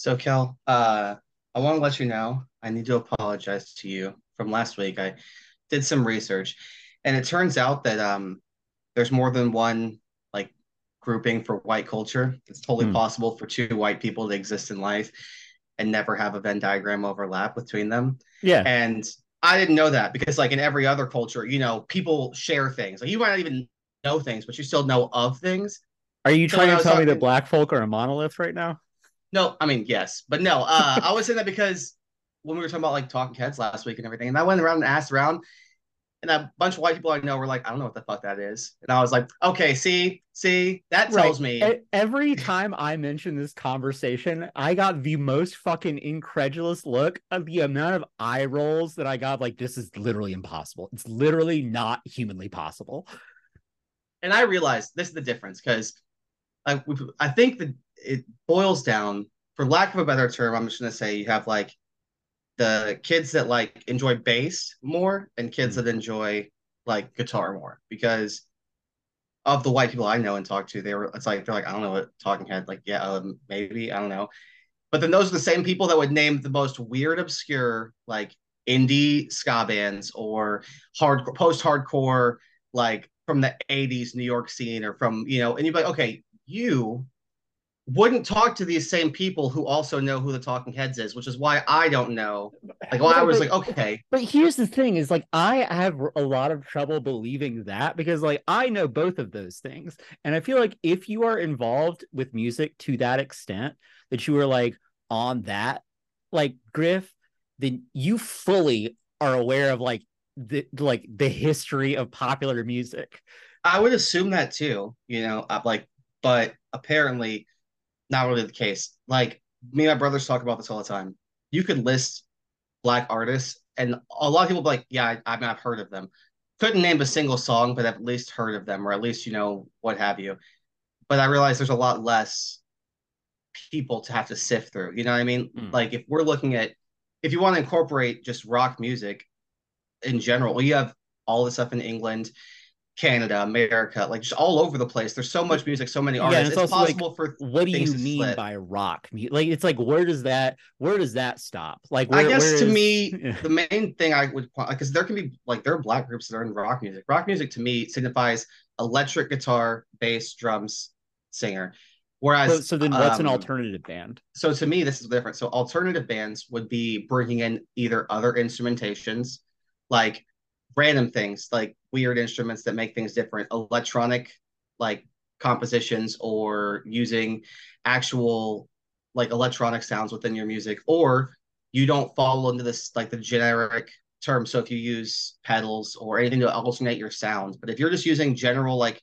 So, Kel, uh, I want to let you know I need to apologize to you from last week. I did some research, and it turns out that um, there's more than one like grouping for white culture. It's totally Hmm. possible for two white people to exist in life and never have a Venn diagram overlap between them. Yeah. And I didn't know that because, like in every other culture, you know, people share things. Like you might not even know things, but you still know of things. Are you So trying to tell me that black folk are a monolith right now? No, I mean, yes, but no. Uh, I was saying that because when we were talking about like talking heads last week and everything, and I went around and asked around, and a bunch of white people I know were like, I don't know what the fuck that is. And I was like, okay, see, see, that tells me. E- Every time I mention this conversation, I got the most fucking incredulous look of the amount of eye rolls that I got. Like, this is literally impossible. It's literally not humanly possible. and I realized this is the difference because I, I think that it boils down, for lack of a better term, I'm just gonna say you have like the kids that like enjoy bass more and kids that enjoy like guitar more because of the white people I know and talk to, they were it's like they're like I don't know what Talking Head like yeah um, maybe I don't know, but then those are the same people that would name the most weird obscure like indie ska bands or hard post hardcore like from the 80s New York scene or from you know and you'd be like okay you wouldn't talk to these same people who also know who the Talking Heads is, which is why I don't know. Like, why I was like, okay, But here's the thing: is like I have a lot of trouble believing that because like I know both of those things, and I feel like if you are involved with music to that extent that you are like on that like Griff, then you fully are aware of like the like the history of popular music. I would assume that too, you know, uh, like, but apparently not really the case. Like, me and my brothers talk about this all the time. You could list black artists, and a lot of people be like, yeah, I, I've heard of them. Couldn't name a single song, but at least heard of them, or at least, you know, what have you. But I realize there's a lot less people to have to sift through. You know what I mean? Mm. Like, if we're looking at, if you want to incorporate just rock music in general, well, you have all this stuff in England, Canada, America, like just all over the place. There's so much music, so many Yeah, artists. it's it's also, like, possible for What do you mean slip. by rock? Like it's like where does that where does that stop? Like where, I guess to is- me, the main thing I would because there can be like there are black groups that are in rock music. Rock music to me signifies electric guitar, bass, drums, singer. Whereas, So, so then what's an um, alternative band? so to me this is different so alternative bands would be bringing in either other instrumentations like random things like weird instruments that make things different electronic like compositions or using actual like electronic sounds within your music or you don't fall into this like the generic term. So if you use pedals or anything to alternate your sound but if you're just using general like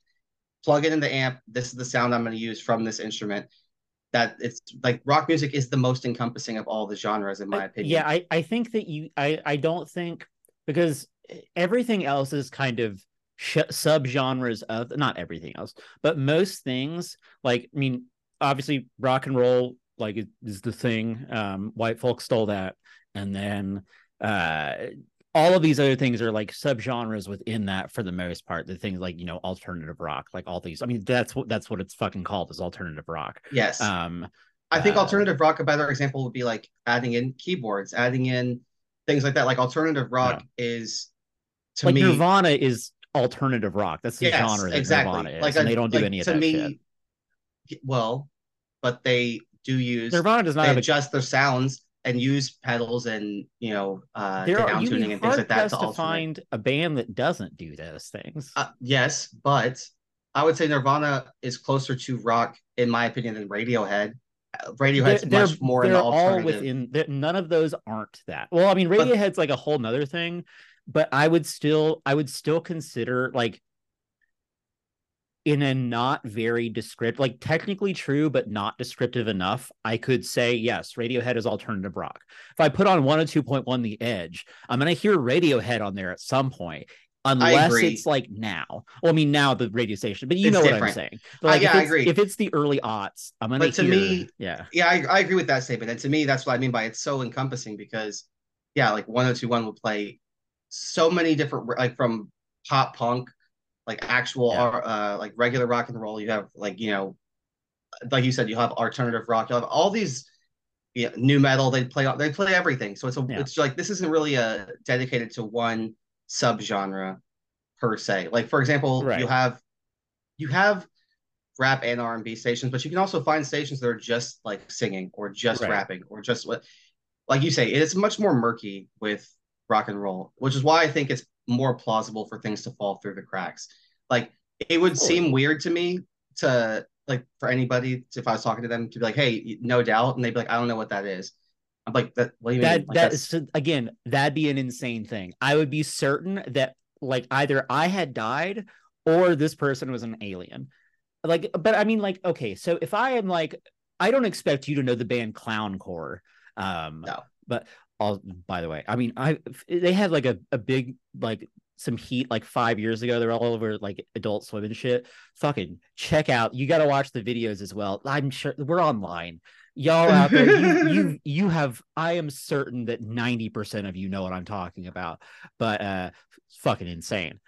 plug it in the amp this is the sound i'm going to use from this instrument that it's like rock music is the most encompassing of all the genres in my opinion. Yeah, I, I think that you I I don't think because everything else is kind of sh- subgenres of not everything else, but most things like I mean obviously rock and roll like is, the thing. Um, white folks stole that, and then uh all of these other things are like subgenres within that for the most part. The things like you know alternative rock, like all these. I mean that's what that's what it's fucking called is alternative rock. yes Um, i think uh, alternative rock a better example would be like adding in keyboards adding in things like that like alternative rock is to like me Nirvana is alternative rock. That's the yes genre that exactly Nirvana is, like and they don't do like, any of to that me shit. well but they do use Nirvana does not have a adjust their sounds and use pedals and you know uh there down tuning and things like that to to find a band that doesn't do those things. Uh, yes, but I would say Nirvana is closer to rock, in my opinion, than Radiohead. Uh, Radiohead's they're much more they're the all within none of those aren't that. Well, I mean, But- Radiohead's like a whole nother thing, but I would still I would still consider like in a not very descriptive, like technically true, but not descriptive enough, I could say yes, Radiohead is alternative rock. If I put on 102.1 The Edge, I'm gonna hear Radiohead on there at some point. Unless it's like now. Well, I mean now the radio station, but you It's know what I'm saying. But Uh, yeah, if I it's, agree. if it's the early aughts, I'm gonna But to hear me- yeah. Yeah, I, I agree with that statement. And to me, that's what I mean by it's so encompassing because, yeah, like 1021 will play so many different, like from pop punk, like actual, Yeah. uh, like regular rock and roll. You have like, you know, like you said, you have alternative rock. You have all these, yeah, nu metal. They play they play everything. So it's a Yeah. it's like this isn't really a dedicated to one subgenre per se. Like for example, Right. you have you have rap and R and B stations, but you can also find stations that are just like singing or just Right. rapping or just what like you say, it's much more murky with rock and roll, which is why I think it's more plausible for things to fall through the cracks. Like it would seem weird to me to like for anybody if I was talking to them to be like, hey, no doubt, and they'd be like, I don't know what that is. I'm like, that. What do you that mean? Like, that is again that'd be an insane thing i would be certain that like either i had died or this person was an alien like but i mean like okay so if i am like i don't expect you to know the band clown core um No. but all by the way i mean i they had like a, a big like some heat like five years ago they're all over like adult swim and shit. Fucking check out you got to watch the videos as well. I'm sure we're online. Y'all out there you you you have i am certain that 90% of you know what i'm talking about. But uh fucking insane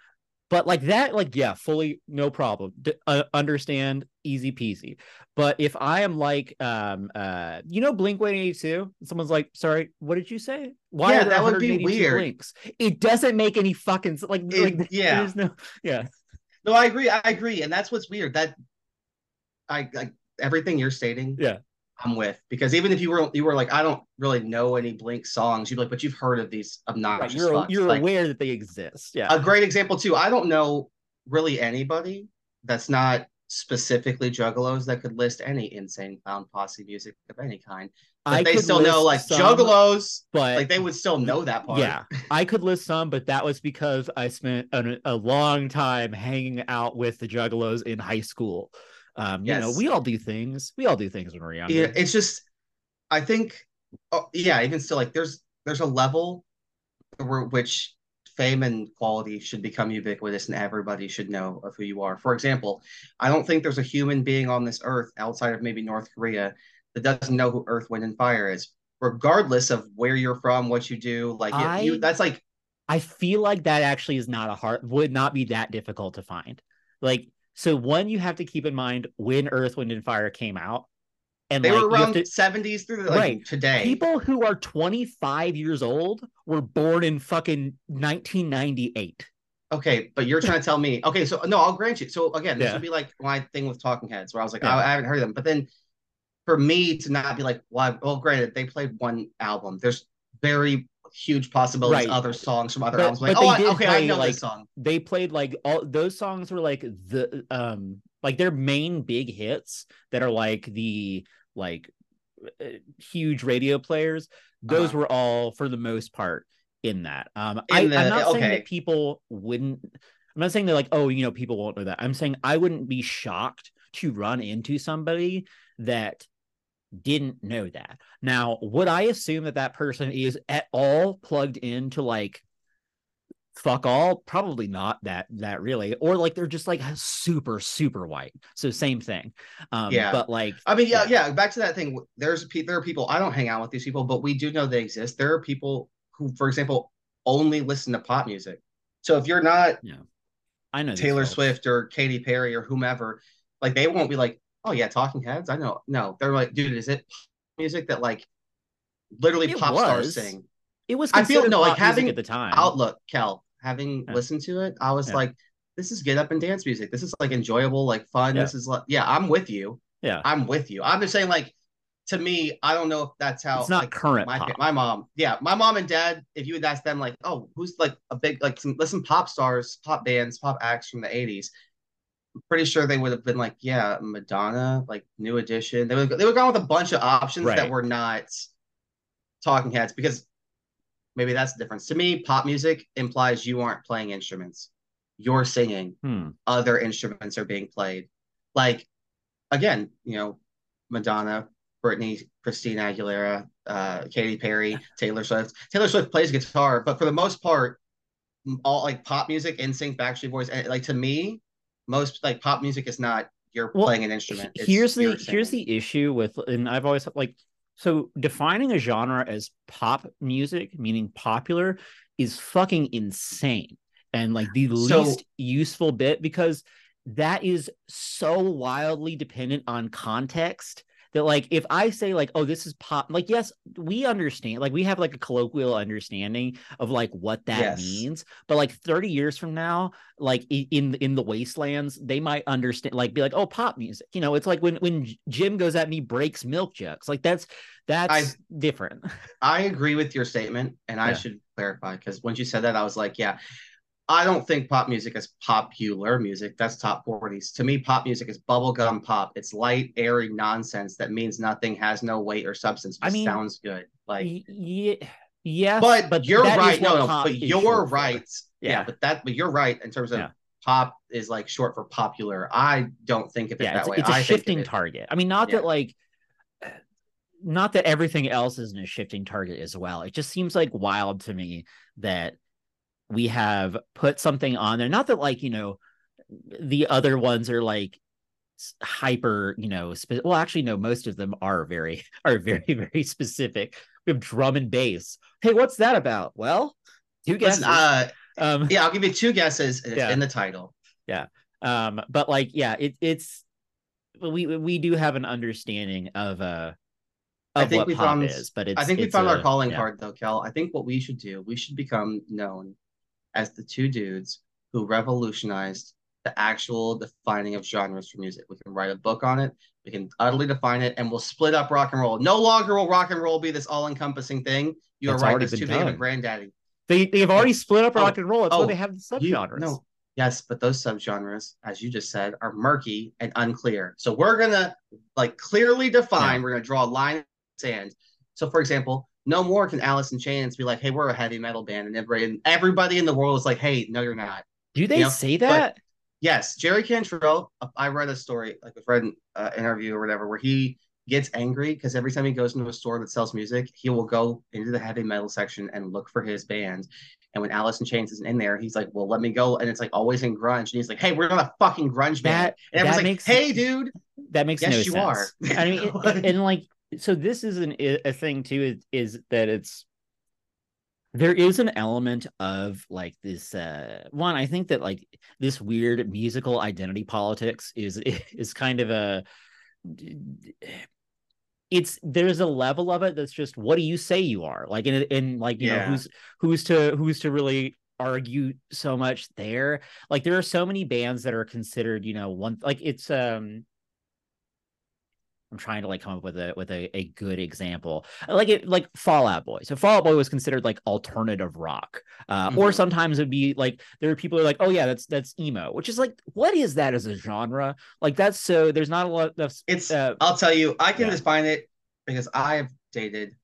but like that like yeah fully no problem D- uh, understand easy peasy but if i am like um uh you know blink 182 someone's like sorry what did you say why Yeah, are that would be weird. blinks it doesn't make any fucking like, It- like yeah. there's no yeah no, I agree. I agree, and that's what's weird. That I like everything you're stating. Yeah. I'm with because even if you were you were like, I don't really know any Blink songs, you'd be like, but you've heard of these right, obnoxious you're fucks. you're Like, aware that they exist yeah a great example too. I don't know really anybody that's not specifically juggalos that could list any insane clown posse music of any kind. But I they still know like some, juggalos, but like they would still know that part. Yeah, I could list some, but that was because I spent a, a long time hanging out with the Juggalos in high school. Um, you know, we all do things. We all do things when we're younger. Yeah, it's just I think oh, yeah, even still like there's there's a level where which fame and quality should become ubiquitous and everybody should know of who you are. For example, I don't think there's a human being on this earth outside of maybe North Korea that doesn't know who Earth, Wind, and Fire is, regardless of where you're from, what you do. Like I- you, that's like I feel like that actually is not a hard would not be that difficult to find. Like, so one, you have to keep in mind when Earth, Wind, and Fire came out, and they like were around to- 70s through like Right. today. people who are 25 years old were born in fucking 1998. Okay, but you're trying to tell me. Okay, so no, I'll grant you. So again, this Yeah. would be like my thing with Talking Heads, where I was like, Yeah. I, I haven't heard them. But then for me to not be like, well, I- well, granted, they played one album. There's very huge possibilities Right. other songs from other But- albums. Like, oh, they I, okay, I play, know like, this song. they played like all those songs were like the um like their main big hits that are like the like uh, huge radio players those Uh-huh. were all for the most part in that um I, In the- i'm not saying that people wouldn't i'm not saying they're like oh you know people won't know that i'm saying i wouldn't be shocked to run into somebody that didn't know that now would i assume that that person is at all plugged into like fuck all probably not that that really or like they're just like super super white so same thing um Yeah. but like I mean, yeah, Yeah. yeah. Back to that thing. There's there are people. I don't hang out with these people, but we do know they exist. There are people who, for example, only listen to pop music. So if you're not yeah, i know Taylor. Swift or Katy Perry or whomever, like they won't be like, oh yeah, Talking Heads. I know. No, they're like, dude, is it music that like literally It pop stars sing? it was I feel- no, like, having at the time Outlook, Kel, having Yeah. listened to it, I was Yeah. like, this is get up and dance music. This is like enjoyable, like fun. Yeah. This is like, yeah, I'm with you. yeah I'm with you. I'm just saying, like, to me, I don't know if that's how it's not like, current my pop. my mom, yeah, my mom and dad. If you would ask them, like, oh, who's like a big like some listen pop stars, pop bands, pop acts from the '80s, I'm pretty sure they would have been like, yeah, Madonna, like New Edition. They would they would gone with a bunch of options Right. that were not Talking Heads because maybe that's the difference. To me, pop music implies you aren't playing instruments, you're singing Hmm. other instruments are being played. Like again, you know, Madonna, Britney, Christina Aguilera, uh, Katy Perry, Taylor Swift. Taylor Swift plays guitar, but for the most part, all like pop music, NSYNC, Backstreet Boys, and like to me, most like pop music is not you're Well, playing an instrument. It's here's the here's the issue with and i've always like so defining a genre as pop music meaning popular is fucking insane and like the So- least useful bit because that is so wildly dependent on context that like if I say like, oh, this is pop, like yes, we understand, like we have like a colloquial understanding of like what that Yes. means, but like 30 years from now, like in in the wastelands, they might understand, like be like, oh, pop music. You know, it's like when when Jim goes at me breaks milk jugs, like that's that's different. I agree with your statement, and I should clarify because once you said that, I was like, yeah, I don't think pop music is popular music. That's top 40s. To me, pop music is bubblegum pop. It's light, airy nonsense that means nothing, has no weight or substance, I mean, sounds good. Like, Y- ye- yes, but, you're right. No, no, but you're right. Yeah. Yeah. but that, but you're right in terms of Yeah. pop is like short for popular. I don't think of it yeah, that it's, way. it's a I shifting target. I mean, not Yeah. that like, not that everything else isn't a shifting target as well. It just seems like wild to me that we have put something on there. Not that like you know, the other ones are like hyper, you know. Spe- well, actually, no. Most of them are very are very very specific. We have drum and bass. Hey, what's that about? Well, two guesses. Uh, um, yeah, I'll give you two guesses. Yeah. in the title. Yeah. Um but like yeah it, it's we we do have an understanding of uh I think what we pop found- is but it's I think we found our calling yeah. card though, Kel. I think what we should do, we should become known as the two dudes who revolutionized the actual defining of genres for music. We can write a book on it. We can utterly define it, and we'll split up rock and roll. No longer will rock and roll be this all-encompassing thing. You are right. been too big of a granddaddy. they they've already split up Oh, rock and roll that's oh, why they have the You- subgenres no, yes, but those subgenres, as you just said, are murky and unclear. So we're gonna like clearly define. Yeah. We're gonna draw a line in sand. So, for example, no more can Alice in Chains be like, "Hey, we're a heavy metal band," and everybody, and everybody in the world is like, "Hey, no, you're not." do they you know, say that Yes, Jerry Cantrell. I read a story, like a an uh, interview or whatever, where he gets angry because every time he goes into a store that sells music, he will go into the heavy metal section and look for his band. And when Alice in Chains isn't in there, he's like, "Well, let me go." And it's like always in grunge, and he's like, "Hey, we're not a fucking grunge band." That- and everyone's like, makes- "Hey, dude." that makes sense. Yes, no you sense are. i mean it- and like so this is an a thing too is, is that it's there is an element of like this uh one i think that like this weird musical identity politics is is kind of a it's there's a level of it that's just what do you say you are? Like in in like you know who's who's to who's to really argue so much there? Like there are so many bands that are considered you know one like it's um I'm trying to like come up with a with a, a good example. Like it like Fallout Boy. So Fallout Boy was considered like alternative rock. Uh or Mhm. sometimes it'd be like there are people who are like, oh yeah, that's that's emo, which is like, what is that as a genre? Like that's so there's not a lot of It's. uh, I'll tell you, I can yeah. define it because I've dated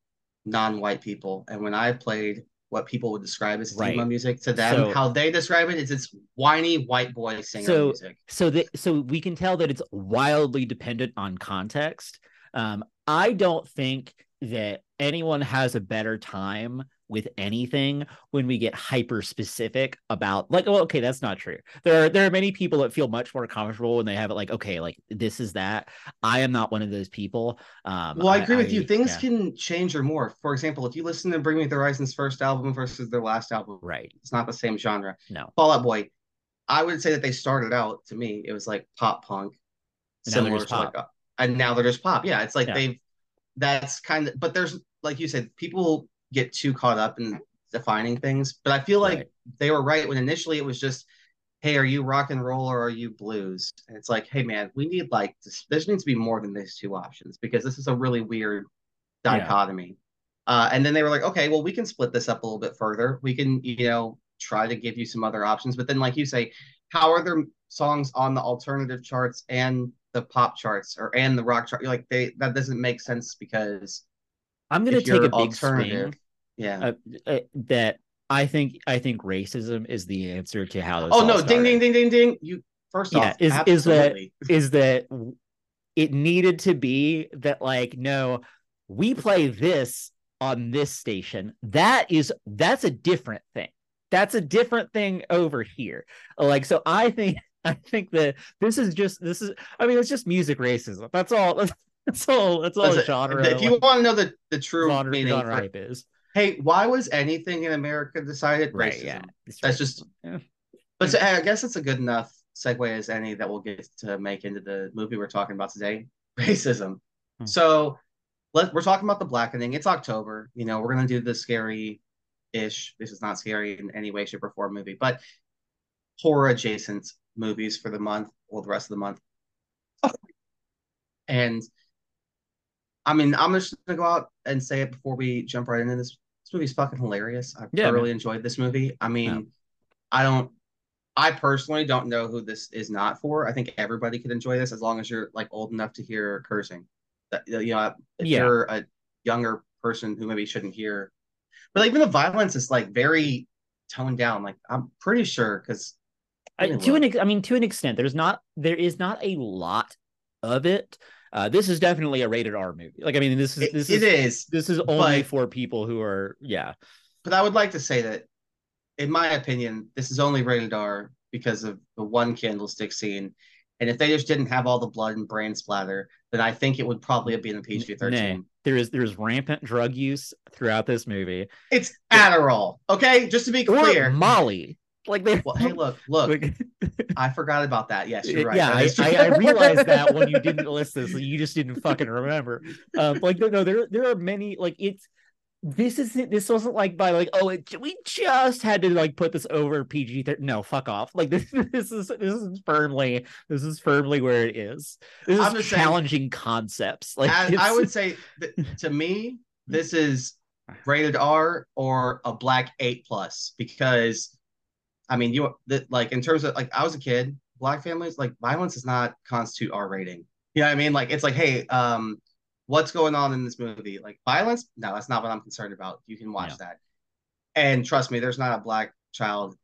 non-white people, and when I've played what people would describe as Right. emo music to them, So- how they describe it is it's whiny white boy singer So- music. so that so we can tell that it's wildly dependent on context. Um, I don't think that anyone has a better time with anything when we get hyper specific about like oh okay that's not true there are there are many people that feel much more comfortable when they have it like okay like this is that i am not one of those people um Well, I agree with you. Things yeah, can change or morph. For example, if you listen to Bring Me the Horizon's first album versus their last album, right it's not the same genre. no Fallout Boy, I would say that they started out to me, it was like pop punk, And similar to like, pop. a- and now they're just pop. Yeah, it's like Yeah. they've. That's kind of, but there's like you said, people get too caught up in defining things. But I feel like Right. they were right when initially it was just, hey, are you rock and roll or are you blues? And it's like, hey man, we need like this. There needs to be more than these two options because this is a really weird Yeah. dichotomy. Uh, and then they were like, okay, well, we can split this up a little bit further. We can, you know, try to give you some other options. But then, like you say, how are there songs on the alternative charts and the pop charts or and the rock chart? You're like, they that doesn't make sense because i'm gonna take a big swing yeah. uh, uh, that i think i think racism is the answer to how this oh no, ding, started. ding, ding, ding, ding. You first Yeah, off, is- is that- absolutely. is that it needed to be that like no we play this on this station that is that's a different thing that's a different thing over here like so i think i think that this is just this is i mean it's just music racism that's all that's all that's all genre if you like, want to know the, the true genre, meaning, genre for- hype is hey, why was anything in America decided right racism? yeah That's just- yeah. But so, I guess it's a good enough segue as any that we'll get to make into the movie we're talking about today. Racism. Hmm. So let we're talking about the blackening. It's October. You know, we're gonna do the scary ish. This is not scary in any way, shape, or form movie, but horror adjacent movies for the month or the rest of the month. And I mean, I'm just gonna go out and say it before we jump right into this. This movie's fucking hilarious. I Yeah, thoroughly enjoyed this movie. I mean, Yeah. I don't I personally don't know who this is not for. I think everybody could enjoy this as long as you're like old enough to hear cursing. That you know, if Yeah. you're a younger person who maybe shouldn't hear, but like, even the violence is like very toned down. Like I'm pretty sure because I, to an I mean, to an extent, there's not there is not a lot of it. Uh, this is definitely a rated R movie. Like, I mean, this is this it is is. this is only but- for people who are yeah But I would like to say that, in my opinion, this is only rated R because of the one candlestick scene. And if they just didn't have all the blood and brain splatter, then I think it would probably have been a PG thirteen. there is there's rampant drug use throughout this movie. It's Adderall, okay? Just to be Or clear. Molly. Like they well, hey, look, look. I forgot about that. Yes, you're right. yeah, I. I, I realized that when you didn't list this, you just didn't fucking remember. Um, like no, no, there there are many like it's this isn't this wasn't like by like oh it, we just had to like put this over PG. No, fuck off. Like this this is this is firmly this is firmly where it is. This I'm is just saying- challenging concepts. Like As- I would say to me, this is rated R or a black eight plus because I mean you that like in terms of like I was a kid, black families like violence does not constitute R rating. You know what I mean? Like it's like, hey, um, what's going on in this movie? Like violence? No, that's not what I'm concerned about. You can watch Yeah. that. And trust me, there's not a black child.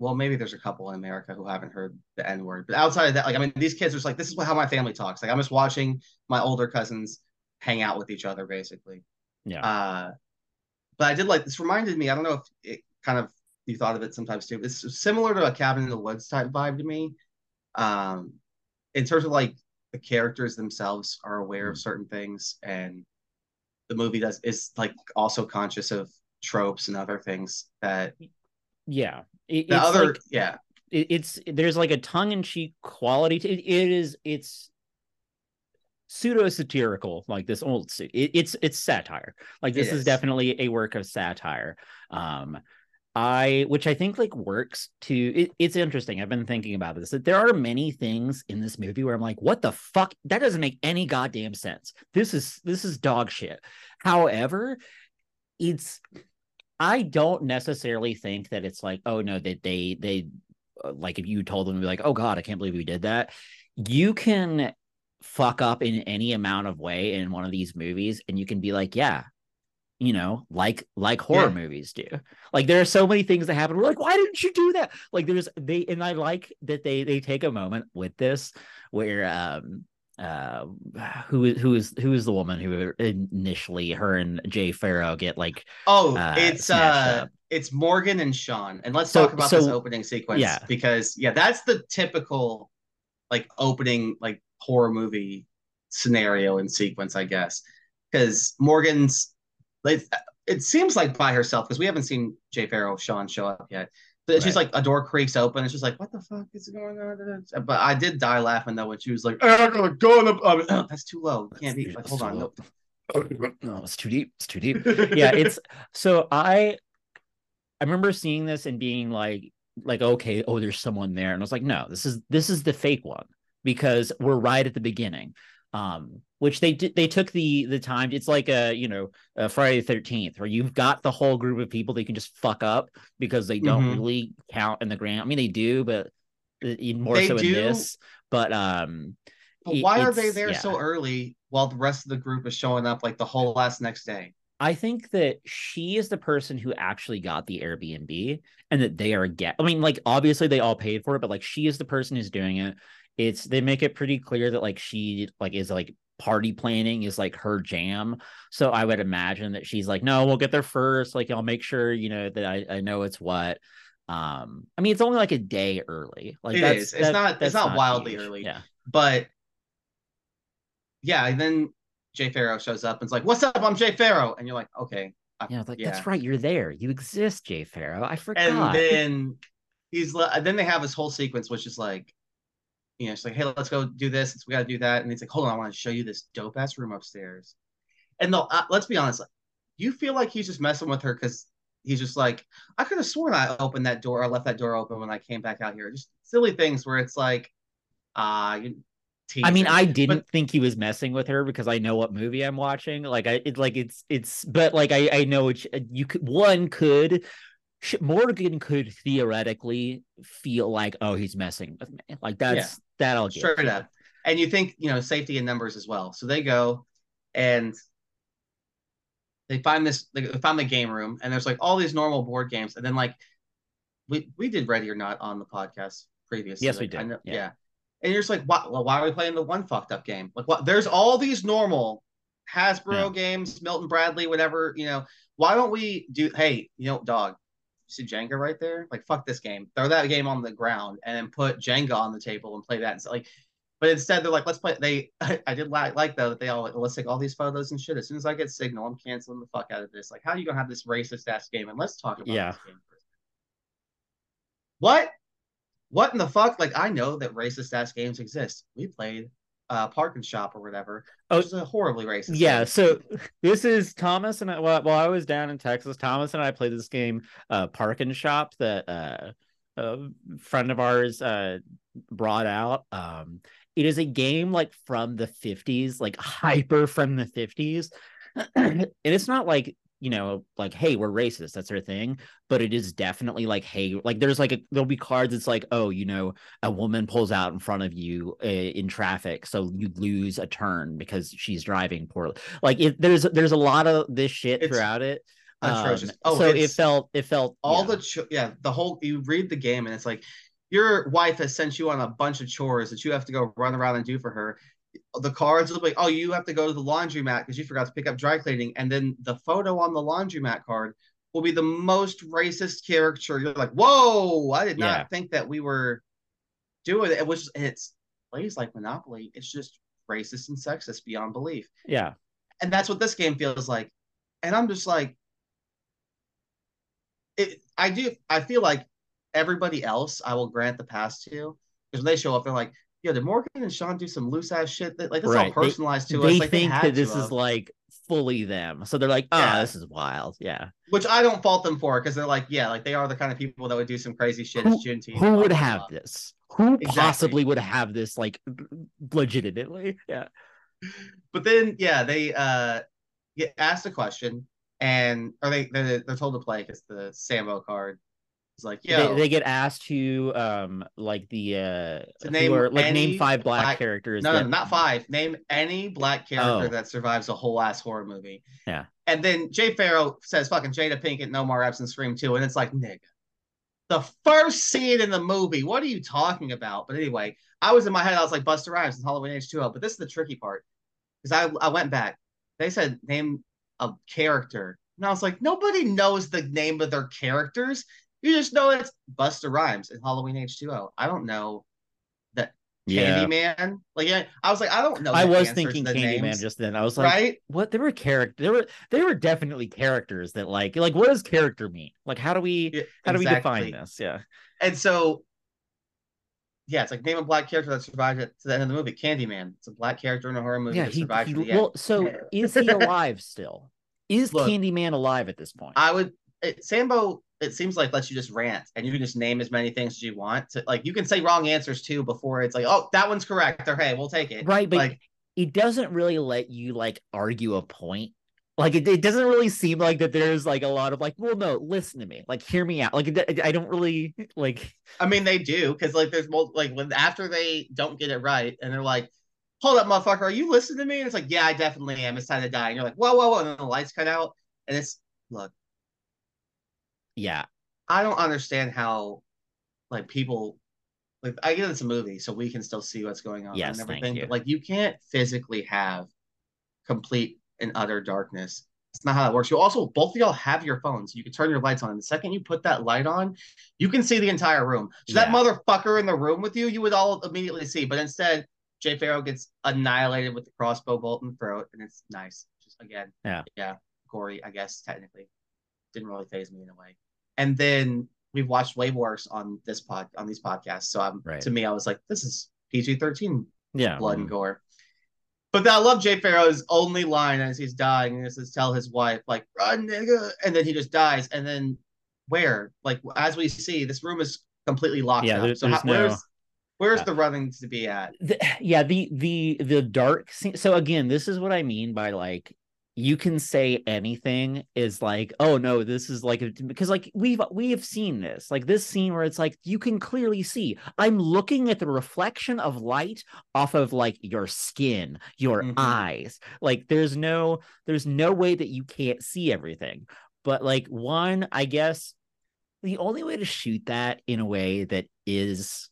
Well, maybe there's a couple in America who haven't heard the N word, but outside of that, like I mean, these kids are just like, this is how my family talks. Like I'm just watching my older cousins hang out with each other, basically. yeah. Uh, but I did like this. Reminded me. I don't know if it kind of you thought of it sometimes too. It's similar to a cabin in the woods type vibe to me. Um, in terms of like the characters themselves are aware of certain things, and the movie does is like also conscious of tropes and other things that yeah. It- the it's other like- yeah it, it's there's like a tongue-in-cheek quality to it, it is it's pseudo satirical like this old it, it's it's satire like this It is. is. definitely a work of satire um i which i think like works to it, it's interesting i've been thinking about this that there are many things in this movie where i'm like what the fuck? That doesn't make any goddamn sense. This is this is dog shit. However it's I don't necessarily think that it's like, oh no, that they they uh, like if you told them to be like, oh god, I can't believe we did that. You can fuck up in any amount of way in one of these movies, and you can be like, yeah, you know, like like horror Yeah. movies do. Like there are so many things that happen. We're like, why didn't you do that? Like there's they and I like that they they take a moment with this where um uh who is who is who is the woman who initially her and Jay Pharoah get like oh uh, it's uh up. it's Morgan and Sean and let's So- talk about this opening sequence yeah. because yeah that's the typical like opening like horror movie scenario and sequence I guess because Morgan's it seems like by herself because we haven't seen Jay Pharoah Sean show up yet but she's like a door creaks open it's just like what the fuck is going on but I did die laughing though when she was like "Oh, I'm gonna go in the oh, that's too low can't be That's hold on low. no. Oh, no, it's too deep. It's too deep. yeah it's so i i remember seeing this and being like like okay oh there's someone there and i was like no this is this is the fake one because we're right at the beginning um which they did they took the the time it's like a you know a friday the 13th where you've got the whole group of people they can just fuck up because they don't Mhm. really count in the grand i mean they do but more They so do. in this but um But why are they there yeah. so early while the rest of the group is showing up like the whole last next day? I think that she is the person who actually got the Airbnb and that they are get I mean like obviously they all paid for it but like she is the person who's doing it. It's they make it pretty clear that like she like is like party planning is like her jam. So I would imagine that she's like no, we'll get there first like I'll make sure you know that I I know it's what um I mean it's only like a day early. Like It that's is. It's not- it's that's not wildly huge. early. Yeah. But yeah, and then Jay Pharoah shows up and it's like, "What's up? I'm Jay Pharoah," and you're like, "Okay." I- Yeah, like Yeah. that's right, you're there. You exist, Jay Pharoah. I forgot. And then he's li- then they have this whole sequence which is like you know, it's like, hey, let's go do this. We got to do that. And he's like, hold on, I want to show you this dope ass room upstairs. And though, uh, let's be honest, you feel like he's just messing with her because he's just like, I could have sworn I opened that door, I left that door open when I came back out here. Just silly things where it's like, uh, I mean, I didn't but, think he was messing with her because I know what movie I'm watching. Like, I it's like it's it's, but like I I know it, you could one could Morgan could theoretically feel like, oh, he's messing with me. Like that's yeah. that'll get straight up. And you think you know safety in numbers as well. So they go and they find this they find the game room and there's like all these normal board games and then like we we did ready or not on the podcast previously yes we did know, yeah. yeah. and you're just like why, well, why are we playing the one fucked up game like what there's all these normal hasbro yeah. games milton bradley whatever you know why don't we do hey you know dog see jenga right there like fuck this game throw that game on the ground and then put jenga on the table and play that and so, like but instead, they're like, let's play. They, I, did like, like though that they all like, let's take all these photos and shit. As soon as I get signal, I'm canceling the fuck out of this. Like, how are you gonna have this racist ass game? And let's talk about yeah. this game first. What? What in the fuck? Like, I know that racist ass games exist. We played uh Park and Shop or whatever. Oh, it's a horribly racist. Yeah. Game. So this is Thomas and I. While, while I was down in Texas, Thomas and I played this game, uh, Park and Shop that uh, a friend of ours uh brought out. Um, it is a game like from the 50s, like hyper from the 50s. and it's not like, you know, like, hey, we're racist, that's our thing. But it is definitely like, hey, like there's like a, there'll be cards. It's like, oh, you know, a woman pulls out in front of you uh, in traffic, so you lose a turn because she's driving poorly. Like, it, there's there's a lot of this shit it's, throughout it atrocious. Um, oh, so it felt it felt all yeah. the cho- yeah the whole you read the game and it's like your wife has sent you on a bunch of chores that you have to go run around and do for her. The cards will be like, oh, you have to go to the laundromat because you forgot to pick up dry cleaning, and then the photo on the laundromat card will be the most racist caricature. You're like, whoa, I did not yeah. think that we were doing it. It was it's plays like Monopoly. It's just racist and sexist beyond belief. Yeah. And that's what this game feels like. And I'm just like, it, I do. I feel like everybody else, I will grant the pass to because when they show up, they're like, "Yo, did Morgan and Sean do some loose ass shit? That like that's right. all personalized they, to they us. Like, think they that this is like fully them, so they're like, "Oh, yeah. this is wild." Yeah, which I don't fault them for because they're like, yeah, like they are the kind of people that would do some crazy shit. Who, who would have this? Who exactly. possibly would have this? Like legitimately, yeah. But then, yeah, they uh get asked a question and are they they're, they're told to play because the Sambo card is like yeah they, they, get asked to um like the uh to name are, like name five black, black characters no, that... no not five name any black character oh. that survives a whole ass horror movie yeah and then Jay Pharoah says fucking Jada Pinkett No More and Scream 2 and it's like nigga the first scene in the movie what are you talking about but anyway I was in my head I was like Busta Rhymes and Halloween H2O but this is the tricky part because I I went back they said name a character. And I was like, nobody knows the name of their characters. You just know it's Busta Rhymes in Halloween H2O. I don't know that yeah. Candyman. Like yeah, I was like, I don't know. I was thinking Candyman just then. I was like, right? What there were characters there were there were definitely characters that like like what does character mean? Like how do we yeah, how do we define this? Yeah. And so yeah, it's like name a black character that survived it to the end of the movie. Candyman. It's a black character in a horror movie yeah, that he, survived he, Well, end. so is he alive still? Is Look, Candyman alive at this point? I would. It, Sambo. It seems like lets you just rant and you can just name as many things as you want. To, like you can say wrong answers too before it's like, oh, that one's correct, or hey, we'll take it. Right, but like, it doesn't really let you like argue a point. Like it, it doesn't really seem like that there's like a lot of like well no listen to me. Like hear me out. Like i don't really like i mean they do because like there's more like when after they don't get it right and they're like hold up motherfucker are you listening to me? And it's like yeah i definitely am. It's time to die. And you're like whoa whoa whoa and then the lights cut out and it's look yeah i don't understand how like people like i get it's a movie so we can still see what's going on yes, and everything but like you can't physically have complete and utter darkness. It's not how that works. You also both of y'all have your phones. You can turn your lights on. And the second you put that light on, you can see the entire room. So yeah. that motherfucker in the room with you, you would all immediately see. But instead, Jay Pharoah gets annihilated with the crossbow bolt in the throat, and it's nice. Just again, yeah, yeah, gory, I guess technically. Didn't really phase me in a way. And then we've watched way worse on this pod on these podcasts. So I'm right. to me, I was like, this is PG thirteen Yeah. blood and mm-hmm. gore. But I love Jay Pharoah's only line as he's dying and this is tell his wife, like, run, nigga. And then he just dies. And then where? Like, as we see, this room is completely locked Yeah, up. there- so there's how, where's no- where's Yeah. the running to be at? the, yeah the the the dark scene so again this is what i mean by like you can say anything is like oh no this is like a, because like we've we have seen this like this scene where it's like you can clearly see i'm looking at the reflection of light off of like your skin your Mhm. eyes like there's no there's no way that you can't see everything but like one i guess the only way to shoot that in a way that is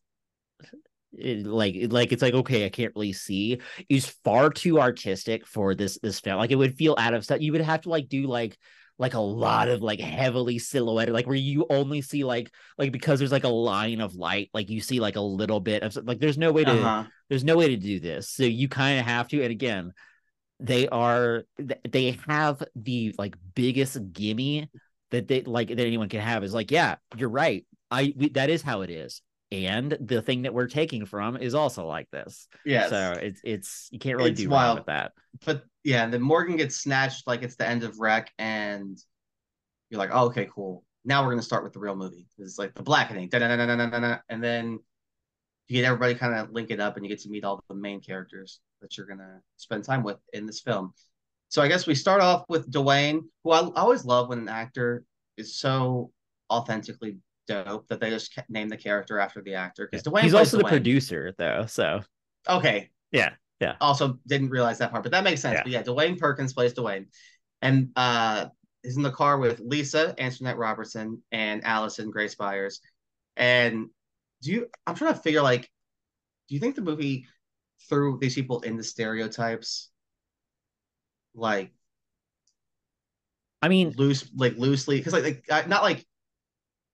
it- like like it's like okay i can't really see is far too artistic for this this film. Like it would feel out of stuff you would have to like do like like a lot of like heavily silhouetted like where you only see like like because there's like a line of light like you see like a little bit of like there's no way to Uh-huh. there's no way to do this. So you kind of have to and again they are they have the like biggest gimme that they like that anyone can have is like yeah you're right. I we, that is how it is and the thing that we're taking from is also like this Yeah. so it's it's you can't really It's do wild. with that but yeah, then Morgan gets snatched like it's the end of REC, and you're like, oh, okay, cool. Now we're gonna start with the real movie. It's like the blackening, and then you get everybody kind of link it up, and you get to meet all the main characters that you're gonna spend time with in this film. So I guess we start off with Dwayne, who I, I always love when an actor is so authentically dope that they just ca- name the character after the actor because Dwayne he's also the producer though so Okay, yeah yeah also didn't realize that part, but that makes sense. Yeah. But yeah, Dewayne Perkins plays Dwayne, and uh, is in the car with Lisa Antoinette Robertson and Allison Grace Byers. And do you? I'm trying to figure like, do you think the movie threw these people into stereotypes, like i mean loose, like loosely? Because like, like uh, not like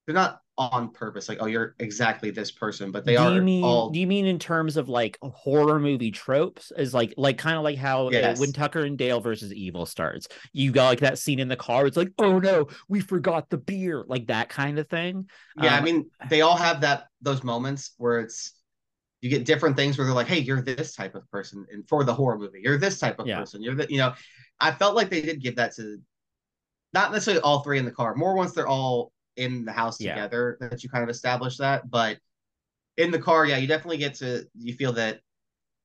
they're not on purpose. Like, oh, you're exactly this person, but they do are you mean all. do you mean in terms of like horror movie tropes is like like kind of like how uh, when tucker and dale versus evil starts you got like that scene in the car it's like oh no we forgot the beer like that kind of thing Yeah, I Um, mean, they all have that those moments where it's you get different things where they're like, "Hey, you're this type of person," and for the horror movie, you're this type of Yeah. person. You're the, you know, I felt like they did give that to not necessarily all three in the car, more once they're all in the house Yeah. together that you kind of establish that. But in the car, yeah, you definitely get to you feel that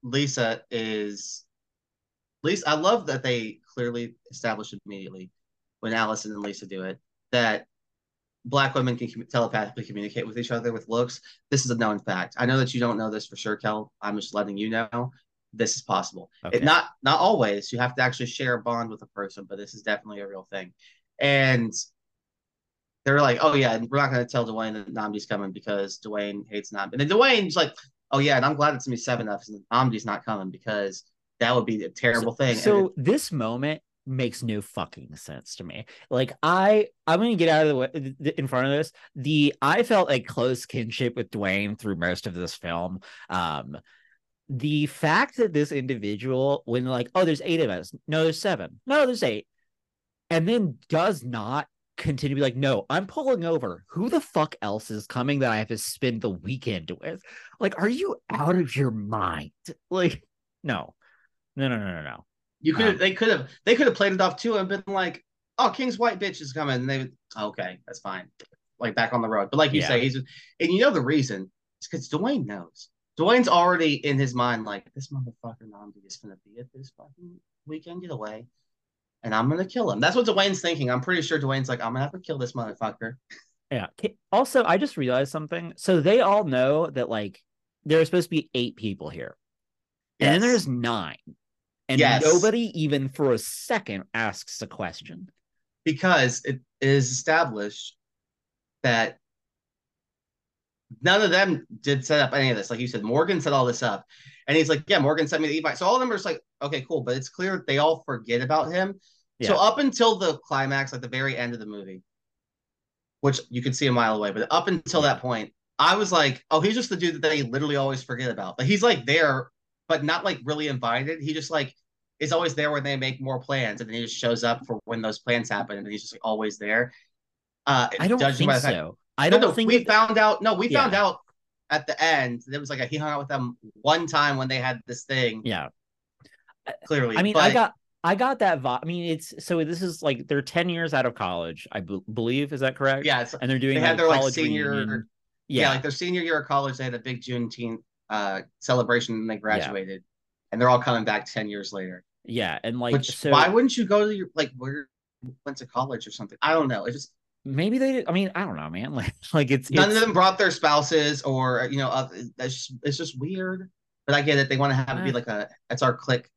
Lisa is. Lisa, I love that they clearly established immediately when Allison and Lisa do it that black women can commu- telepathically communicate with each other with looks. This is a known fact. I know that you don't know this for sure, Kel. I'm just letting you know this is possible. Okay. It not not always. You have to actually share a bond with a person, but this is definitely a real thing. And they're like, "Oh yeah, and we're not going to tell Dwayne that Nnamdi's coming because Dwayne hates Nnamdi." And then Dwayne's like, "Oh yeah, and I'm glad it's gonna be seven F's and Nnamdi's not coming because that would be a terrible thing." So it- this moment makes no fucking sense to me. Like I, I'm gonna get out of the way in front of this. The I felt a close kinship with Dwayne through most of this film. Um, the fact that this individual, when like, oh, there's eight of us, no, there's seven, no, there's eight, and then does not continue to be like, no, I'm pulling over. Who the fuck else is coming that I have to spend the weekend with? Like, are you out of your mind? Like, no, no, no, no, no, no. You could have, Um, they could have, they could have played it off too and been like, "Oh, King's white bitch is coming." And they, would, okay, that's fine, like back on the road. But like you Yeah. say, he's, and you know the reason is because Dwayne knows. Dwayne's already in his mind like this motherfucker Nnamdi is gonna be at this fucking weekend getaway, and I'm gonna kill him. That's what Dwayne's thinking. I'm pretty sure Dwayne's like, I'm gonna have to kill this motherfucker. Yeah. Also, I just realized something. So they all know that like there are supposed to be eight people here, and then there's nine, and Yes. nobody even for a second asks a question. because it is established that none of them did set up any of this. Like you said, Morgan set all this up. And he's like, Yeah, Morgan sent me the invite. So all of them are just like, okay, cool. But it's clear they all forget about him. So up until the climax, like the very end of the movie, which you could see a mile away, but up until that point, I was like, oh, he's just the dude that they literally always forget about. Like he's like there, but not like really invited. He just like is always there when they make more plans, and then he just shows up for when those plans happen, and he's just like always there. Uh, I don't think by the fact- so. I don't no, think we found out. No, we Yeah. found out at the end. It was like a, he hung out with them one time when they had this thing. Yeah. Clearly, I mean, but, I got I got that vibe. I mean, it's so this is like they're 10 years out of college, I b- believe. Is that correct? yeah. And they're doing they had like, their like senior reunion. yeah. Yeah. like their senior year of college, they had a big Juneteenth uh, celebration and they graduated, and they're all coming back ten years later. yeah. And like, Which so why wouldn't you go to your like where you went to college or something? I don't know. It just maybe they did. I mean, I don't know, man. Like, like it's, none it's of them brought their spouses or you know uh, that's just, it's just weird. But I get it. They want to have it be Eh. like a it's our clique.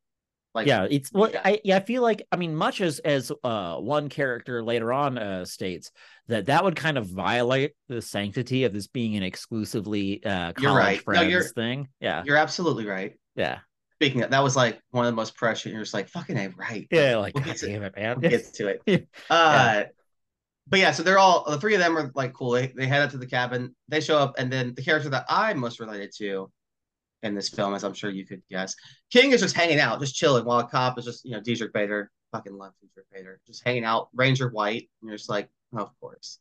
Like yeah it's well Yeah. i yeah i feel like i mean much as as uh one character later on uh states that that would kind of violate the sanctity of this being an exclusively uh college You're right. Friends you're- thing yeah you're absolutely right. yeah Speaking of that was like one of the most precious. You're just like fucking a right. yeah like We'll god get to- damn it man We'll get to it. Yeah. But yeah, so they're all the three of them are like cool. They, they head up to the cabin. They show up, and then the character that I'm most related to in this film, as I'm sure you could guess, King is just hanging out, just chilling, while a cop is just you know Diedrich Bader, fucking love Diedrich Bader, just hanging out. Ranger White, and you're just like, oh, of course.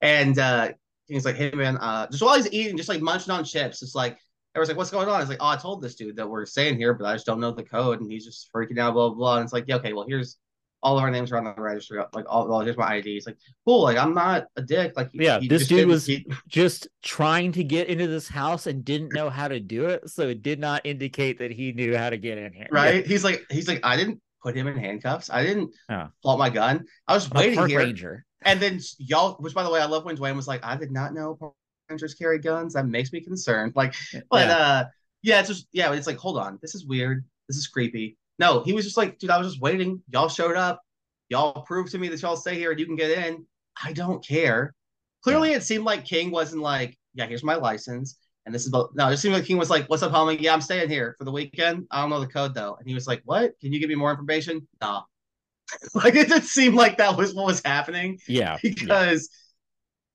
And uh, King's like, hey man, uh, just while he's eating, just like munching on chips, it's like. Everyone's like, what's going on? It's like, oh, I told this dude that we're staying here, but I just don't know the code. And he's just freaking out, blah, blah, blah. And it's like, yeah, okay, well, here's all of our names are on the registry. Like, all, well, here's my ID. It's like, cool. Like, I'm not a dick. Like, he- Yeah, he this dude was- he- just trying to get into this house and didn't know how to do it so it did not indicate that he knew how to get in here right. He's like, he's like, I didn't put him in handcuffs. I didn't Yeah. pull out my gun. I was a waiting park here. ranger And then y'all, which by the way, I love when Dewayne was like, I did not know park rangers carry guns. That makes me concerned. Like, but Yeah. uh, yeah, it's just yeah, it's like, hold on, this is weird. This is creepy. No, he was just like, dude, I was just waiting. Y'all showed up. Y'all proved to me that y'all stay here and you can get in. I don't care. Clearly, it seemed like King wasn't like, yeah, here's my license. And this is no, it seemed like King was like, What's up, homie? Yeah, I'm staying here for the weekend. I don't know the code though. And he was like, What? Can you give me more information? Nah. like it didn't seem like that was what was happening yeah yeah. because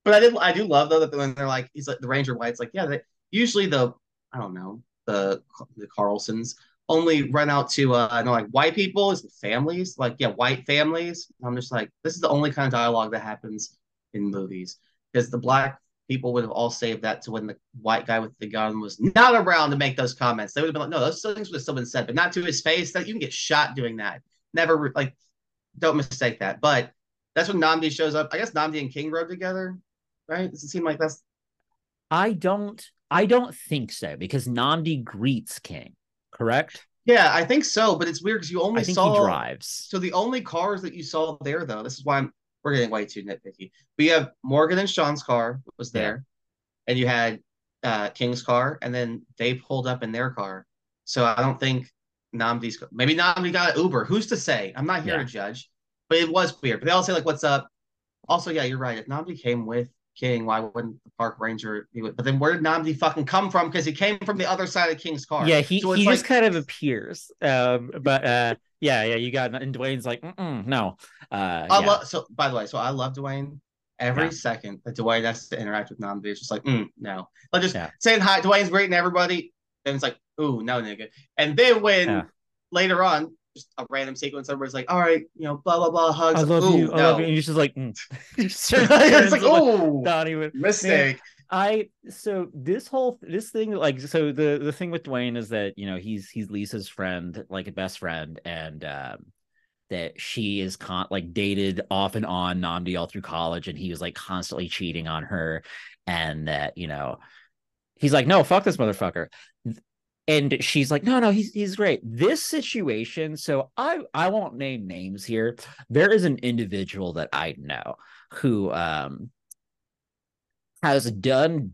but I did I do love though that when they're like he's like the Ranger White's like yeah they usually the I don't know the the Carlsons only run out to uh know like white people is families? Like yeah white families. I'm just like this is the only kind of dialogue that happens in movies because the black people would have all saved that to when the white guy with the gun was not around to make those comments. They would have been like no those things would have still been said but not to his face. That you can get shot doing that. Never like don't mistake that. But that's when Nnamdi shows up. I guess Nnamdi and King rode together, right? Does it seem like that's I don't I don't think so because Nnamdi greets King, correct? yeah, I think so, but it's weird because you only I think saw he drives. so the only cars that you saw there though, this is why I'm we're getting way too nitpicky. But you have Morgan and Sean's car was Yeah. there, and you had uh King's car, and then they pulled up in their car. So I don't think Nnamdi's maybe Nnamdi got an Uber. Who's to say? I'm not here Yeah. to judge. But it was weird. But they all say like, "What's up?" Also, yeah, you're right. If Nnamdi came with King, why wouldn't the park ranger be with? But then where did Nnamdi fucking come from? Because he came from the other side of King's car. Yeah, he, So he just kind of appears. Um, but uh, yeah, yeah, you got and Dewayne's like, Mm-mm, no. Uh, I yeah. love. So by the way, so I love Dewayne. Every Yeah. second that Dewayne has to interact with Nnamdi, it's just like, mm, no. Like just Yeah. saying hi. Dewayne's greeting everybody, and it's like, ooh, no, nigga. And then when later on, just a random sequence, everybody's like, all right, you know, blah blah blah, hugs. I love ooh, you. I no. love you. And he's just like, mm. It's like, ooh, not even. mistake. I so this whole this thing like so the the thing with Dewayne is that you know he's he's Lisa's friend like a best friend and um that she is con like dated off and on Nnamdi all through college and he was like constantly cheating on her and that you know he's like no fuck this motherfucker and she's like no no he's he's great. This situation so i i won't name names here. There is an individual that i know who um has done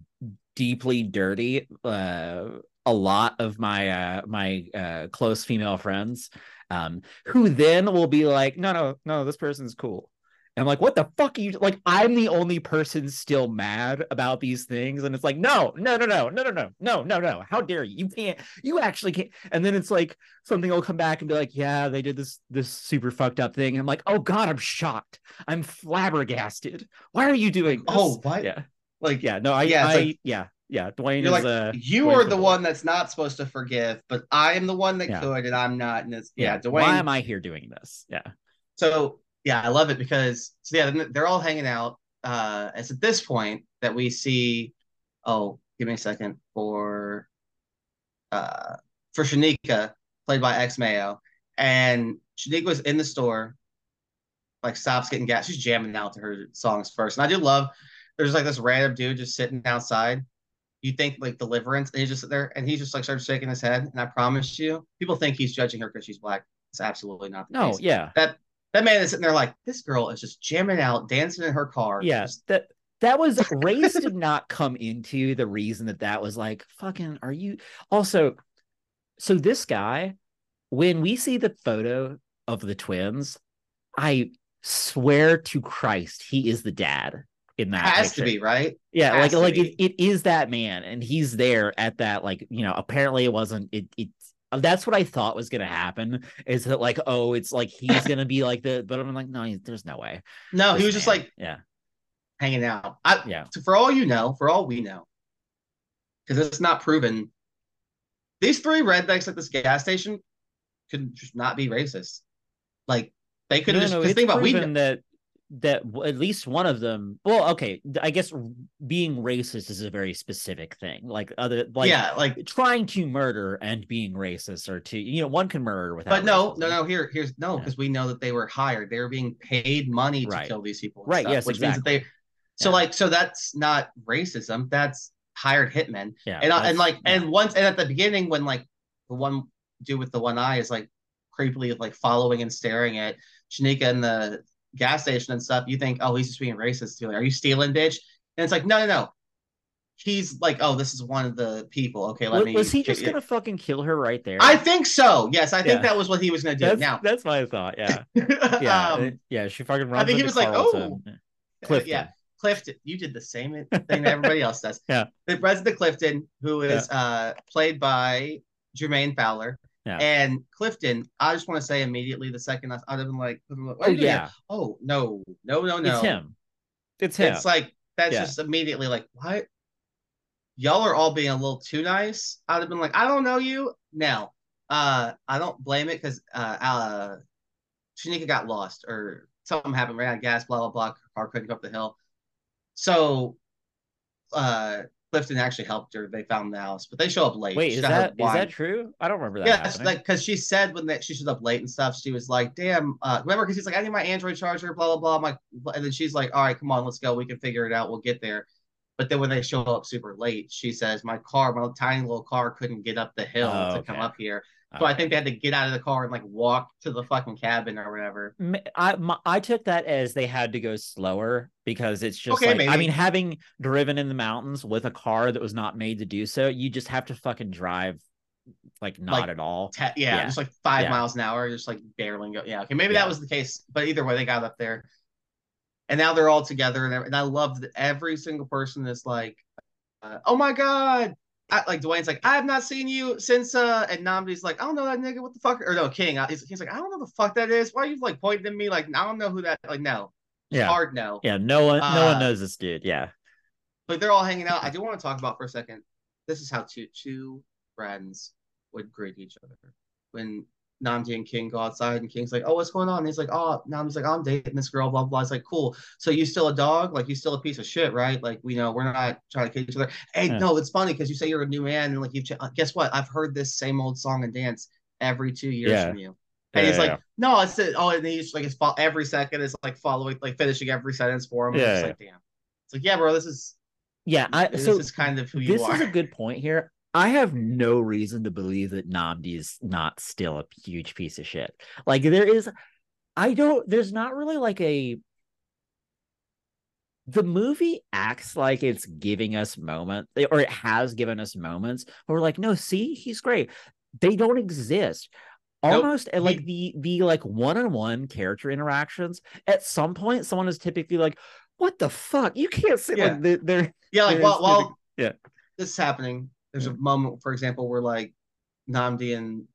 deeply dirty uh a lot of my uh my uh close female friends um who then will be like no no no this person's cool I'm like, what the fuck are you like? I'm the only person still mad about these things. And it's like, no, no, no, no, no, no, no, no, no, no. How dare you? You can't, you actually can't. And then it's like something will come back and be like, yeah, they did this this super fucked up thing. And I'm like, oh God, I'm shocked. I'm flabbergasted. Why are you doing this? Oh, what? Yeah. Like, Yeah. No, I Yeah, I like- yeah, yeah. Dewayne you're is like, uh you Dewayne are the one that's not supposed to forgive, but I am the one that Yeah. could, and I'm not. And it's yeah, Dewayne. Why am I here doing this? Yeah. So yeah, I love it because so yeah, they're all hanging out. Uh, it's at this point that we see, oh, give me a second for uh for Shanika, played by X Mayo, and Shanika was in the store, like stops getting gas. She's jamming out to her songs first, and I do love. There's like this random dude just sitting outside. You think like Deliverance, and he's just there, and he just like starts shaking his head. And I promise you, people think he's judging her because she's black. It's absolutely not. no, case. yeah, that that man is sitting there like this girl is just jamming out, dancing in her car. yeah. That that was race did not come into the reason that that was like fucking. Are you also? So this guy, when we see the photo of the twins, I swear to Christ, he is the dad in that. has picture. to be right. Yeah, Has like like it, it is that man, and he's there at that like you know. Apparently, it wasn't. It it. Uh, that's what I thought was gonna happen. Is that like oh, it's like he's gonna be like the, but I'm like no, he- there's no way. No, he This was just like yeah, hanging out. I, yeah, so for all you know, for all we know, because it's not proven, these three rednecks at this gas station could just not be racist. Like they could no, just no, think about we proven that that at least one of them. Well, okay, I guess being racist is a very specific thing. Like other like yeah, like trying to murder and being racist or to You know, one can murder without. but no, racism. no, no. Here, here's no, Yeah. because we know that they were hired. They were being paid money to Right. kill these people. Right, stuff, yes, which means that they. So Yeah. like, so that's not racism. That's hired hitmen. Yeah, and uh, and like yeah. and once and at the beginning when like the one dude with the one eye is like creepily like following and staring at Shanika and the gas station and stuff, you think, oh, he's just being racist. Like, Are you stealing, bitch? And it's like, no, no, no. He's like, oh, this is one of the people. Okay, let was, me. was he just gonna fucking kill her right there? I think so. Yes, I think Yeah. that was what he was gonna do. that's, now, that's my thought. Yeah, yeah, um, yeah. She fucking runs. I think he was like, oh, Clifton. yeah, Clifton. You did the same thing that everybody else does. Yeah. The President Clifton, who is uh played by Jermaine Fowler. Yeah. And Clifton, I just want to say immediately the second I, I'd have been like, oh Oh yeah, oh no, no, no, no. it's him. It's him. It's like that's Yeah. just immediately like, what? Y'all are all being a little too nice. I'd have been like, I don't know you. Now, uh, I don't blame it because uh, uh, Shanika got lost or something happened, ran out of gas, blah blah blah. Car couldn't go up the hill. So, uh, Clifton actually helped her. They found the house, but they show up late. Wait, She is that is that true? I don't remember that. Yeah, like because she said when that she showed up late and stuff, she was like, "Damn, uh, remember?" Because he's like, "I need my Android charger," blah blah blah. I'm like, and then she's like, "All right, come on, let's go. We can figure it out. We'll get there." But then when they show up super late, she says, "My car, my tiny little car, couldn't get up the hill Oh, to come up here." So I think they had to get out of the car and like walk to the fucking cabin or whatever. I my, I took that as they had to go slower because it's just Okay, like I mean having driven in the mountains with a car that was not made to do so, you just have to fucking drive like not Like, at all. Te- yeah, Yeah. just like five Yeah. miles an hour, just like barely go. Yeah, okay, maybe Yeah. that was the case, but either way, they got up there, and now they're all together, and, and I love that every single person is like, uh, "Oh my god!" I, like Dewayne's like, "I have not seen you since," uh, and Nnamdi's like, "I don't know that nigga. What the fuck?" Or no, King. uh, He's, he's like, "I don't know the fuck that is. Why are you like pointing at me? Like, I don't know who that. Like, no, Yeah. hard no." Yeah, no one no Uh, one knows this dude. Yeah. But they're all hanging out. I do want to talk about for a second. This is how two two friends would greet each other. When Nnamdi and King go outside, and King's like, "Oh, what's going on?" And he's like, "Oh," Nnamdi's like, "I'm dating this girl." Blah blah. It's like, "Cool. So you still a dog? Like you still a piece of shit, right? Like we know we're not trying to kill each other." Hey, Yeah. no, it's funny because you say you're a new man, and like you ch- uh, guess what? I've heard this same old song and dance every two years Yeah. from you. And Yeah, he's like, no, it's it. Oh, and he's like, it's fo- every second is like following, like finishing every sentence for him. Yeah, it's like, damn. It's like, yeah, bro, this is Yeah, I this so is kind of who you this are. This is a good point here. I have no reason to believe that Nnamdi is not still a huge piece of shit. Like there is, I don't. There's not really like a. The movie acts like it's giving us moments, or it has given us moments where we're like, no, see, he's great. They don't exist. Almost uh, He- like the the like one-on-one character interactions. At some point, someone is typically like, "What the fuck? You can't say Yeah. like they- they're Yeah, like There while, is while yeah. this is happening, there's a moment, for example, where like Nnamdi and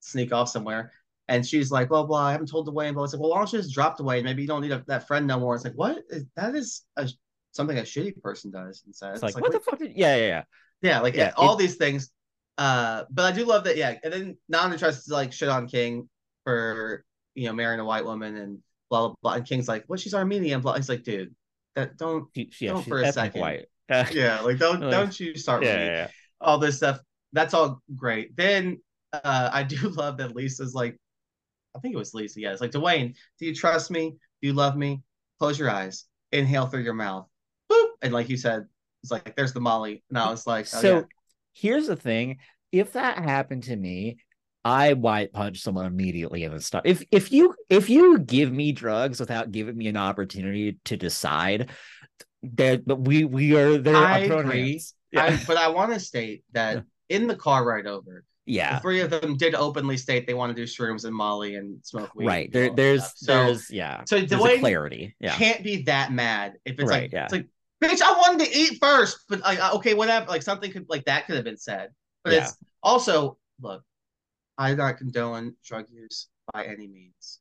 sneak off somewhere, and she's like, blah blah. I haven't told Dewayne, but it's like, well, why don't you just drop Dewayne? Maybe you don't need a, that friend no more. It's like, what? Is, that is a, something a shitty person does and says. It's like, what the fuck? Did... Yeah, yeah, yeah. Yeah, like Yeah, all these things. Uh, but I do love that. Yeah, and then Nnamdi tries to like shit on King for you know marrying a white woman and blah blah blah. And King's like, well, she's Armenian. Blah. He's like, dude, that don't She, yeah, Don't she's for a second. white. yeah, like don't Like, don't you start yeah, yeah, all this stuff. That's all great. Then uh, I do love that Lisa's like, I think it was Lisa. Yeah, it's like Dewayne. Do you trust me? Do you love me? Close your eyes. Inhale through your mouth. Boop. And like you said, it's like there's the Molly. And I was like, oh, so yeah. here's the thing if that happened to me i white punch someone immediately in the stuff if if you if you give me drugs without giving me an opportunity to decide that but we we are there I agree. yeah I, but I want to state that in the car ride over, the yeah three of them did openly state they want to do shrooms and Molly and smoke weed. right there there's. So, there's yeah so there's Dewayne clarity yeah can't be that mad if it's Right, like yeah. it's like bitch I wanted to eat first but like uh, okay whatever like something could like that could have been said but Yeah. it's also look I'm not condone drug use by any means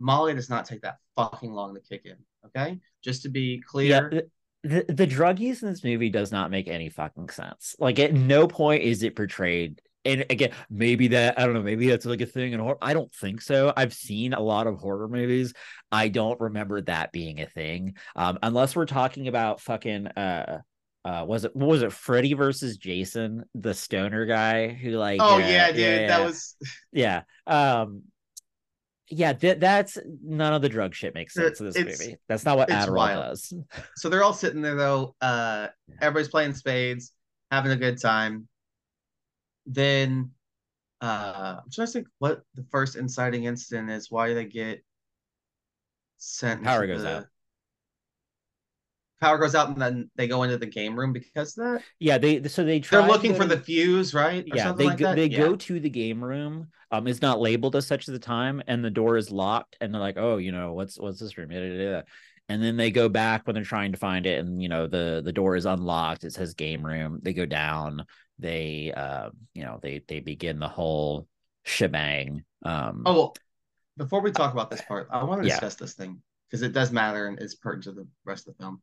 Molly does not take that fucking long to kick in okay just to be clear the, the, the drug use in this movie does not make any fucking sense. Like at no point is it portrayed and again maybe that i don't know maybe that's like a thing in horror i don't think so. I've seen a lot of horror movies. I don't remember that being a thing. Um unless we're talking about fucking uh uh was it what was it freddy versus jason the stoner guy who like oh uh, yeah dude yeah, that was yeah um yeah that that's none of the drug shit makes sense in this it's- movie that's not what adderall wild. does so they're all sitting there though uh everybody's playing spades having a good time then uh I'm trying to think what the first inciting incident is why do they get sent Power goes the- out. Power goes out and then they go into the game room because of that Yeah, they so they try they're looking to for the fuse right or yeah they like go, they Yeah. go to the game room. Um, it's not labeled as such at the time, and the door is locked, and they're like, oh, you know, what's what's this room? And then they go back when they're trying to find it, and you know the the door is unlocked. It says game room. They go down. They uh, you know they they begin the whole shebang. Um, oh well, before we talk about this part I want to Yeah. discuss this thing because it does matter and is pertinent to the rest of the film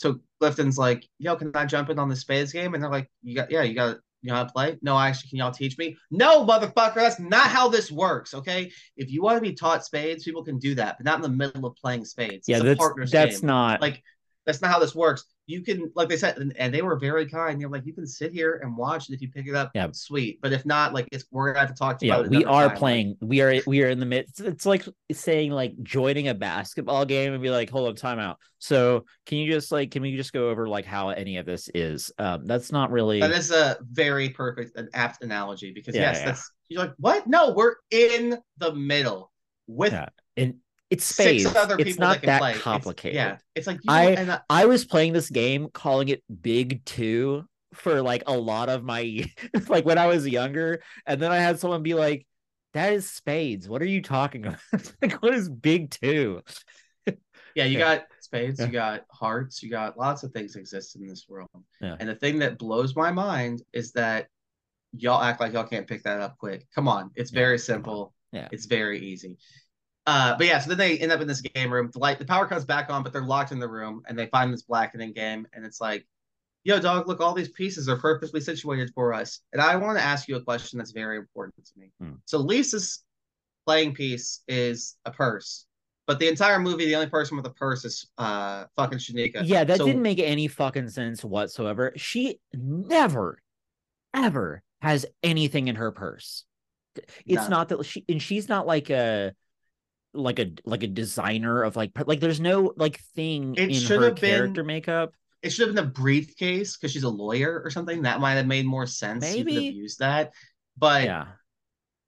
so Clifton's like, yo, can I jump in on the spades game? And they're like, you got, yeah, you got, you know how to play? No, actually, can y'all teach me? No, motherfucker, that's not how this works. Okay, if you want to be taught spades, people can do that, but not in the middle of playing spades. yeah, it's a that's that's game. not like that's not how this works. You can, like they said, and, and they were very kind. They're like, you can sit here and watch, and if you pick it up, Yeah. sweet. But if not, like, it's we're gonna have to talk to you. yeah about it we are time. Playing we are we are in the midst it's like saying like joining a basketball game and be like hold up timeout so can you just like can we just go over like how any of this is um that's not really That is a very perfect and apt analogy because Yeah, yes, yeah. that's you're like, what? No, we're in the middle with Yeah, and it's six spades other people it's not that that play. It's- complicated yeah, it's like you I- and uh, i was playing this game calling it big two for like a lot of my like when i was younger and then i had someone be like that is spades what are you talking about like what is big two yeah, you Yeah. got spades, Yeah. you got hearts, you got lots of things exist in this world. Yeah. And the thing that blows my mind is that y'all act like y'all can't pick that up quick. Come on, it's very simple. Yeah. it's very easy. Uh, but yeah, so then they end up in this game room. The light, the power comes back on, but they're locked in the room, and they find this blackening game, and it's like, "Yo, dog, look, all these pieces are purposely situated for us." And I want to ask you a question that's very important to me. Hmm. So Lisa's playing piece is a purse, but the entire movie, the only person with a purse is uh fucking Shanika. Yeah, that So- didn't make any fucking sense whatsoever. She never, ever has anything in her purse. It's None. not that she and she's not like a like a like a designer of like like there's no like thing It in should her have been- character makeup. It should have been a briefcase because she's a lawyer or something. That might have made more sense. You could have Maybe. used that. But yeah.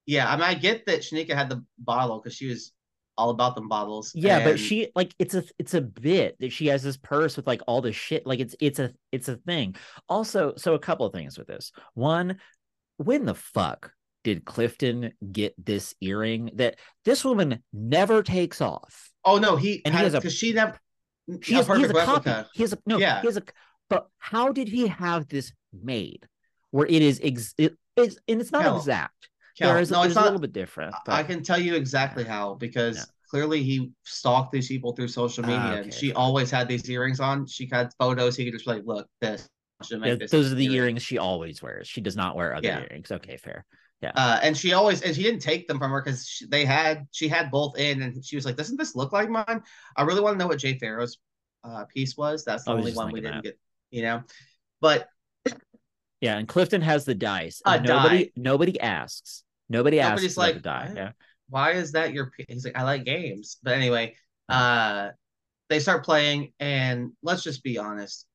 Yeah, I mean, I get that Shanika had the bottle because she was all about them bottles. Yeah, but she like it's a it's a bit that she has this purse with like all this shit. Like it's it's a it's a thing. Also, so a couple of things with this. One, when the fuck did Clifton get this earring that this woman never takes off? Oh no, he And he has a- because she never. She a has, he has a copy. replica. He has a no. Yeah. He has a. But how did he have this made? Where it is ex it is and it's not Cal, exact. Cal, There is no, it's a little bit different. But I can tell you exactly how because clearly he stalked these people through social media, and okay, she always had these earrings on. She had photos. He could just be like, look, this. Yeah, those are the earring." earrings she always wears. She does not wear other Yeah. earrings. Okay, fair. Uh, and she always and she didn't take them from her because they had she had both in, and she was like, "Doesn't this look like mine?" I really want to know what Jay Pharoah's uh, piece was. That's the I was only one we didn't that. get. you know. But yeah, and Clifton has the dice. A nobody die. nobody asks. Nobody asks Nobody's like, the die. Yeah. why is that your p-" he's like i like games but anyway uh they start playing and let's just be honest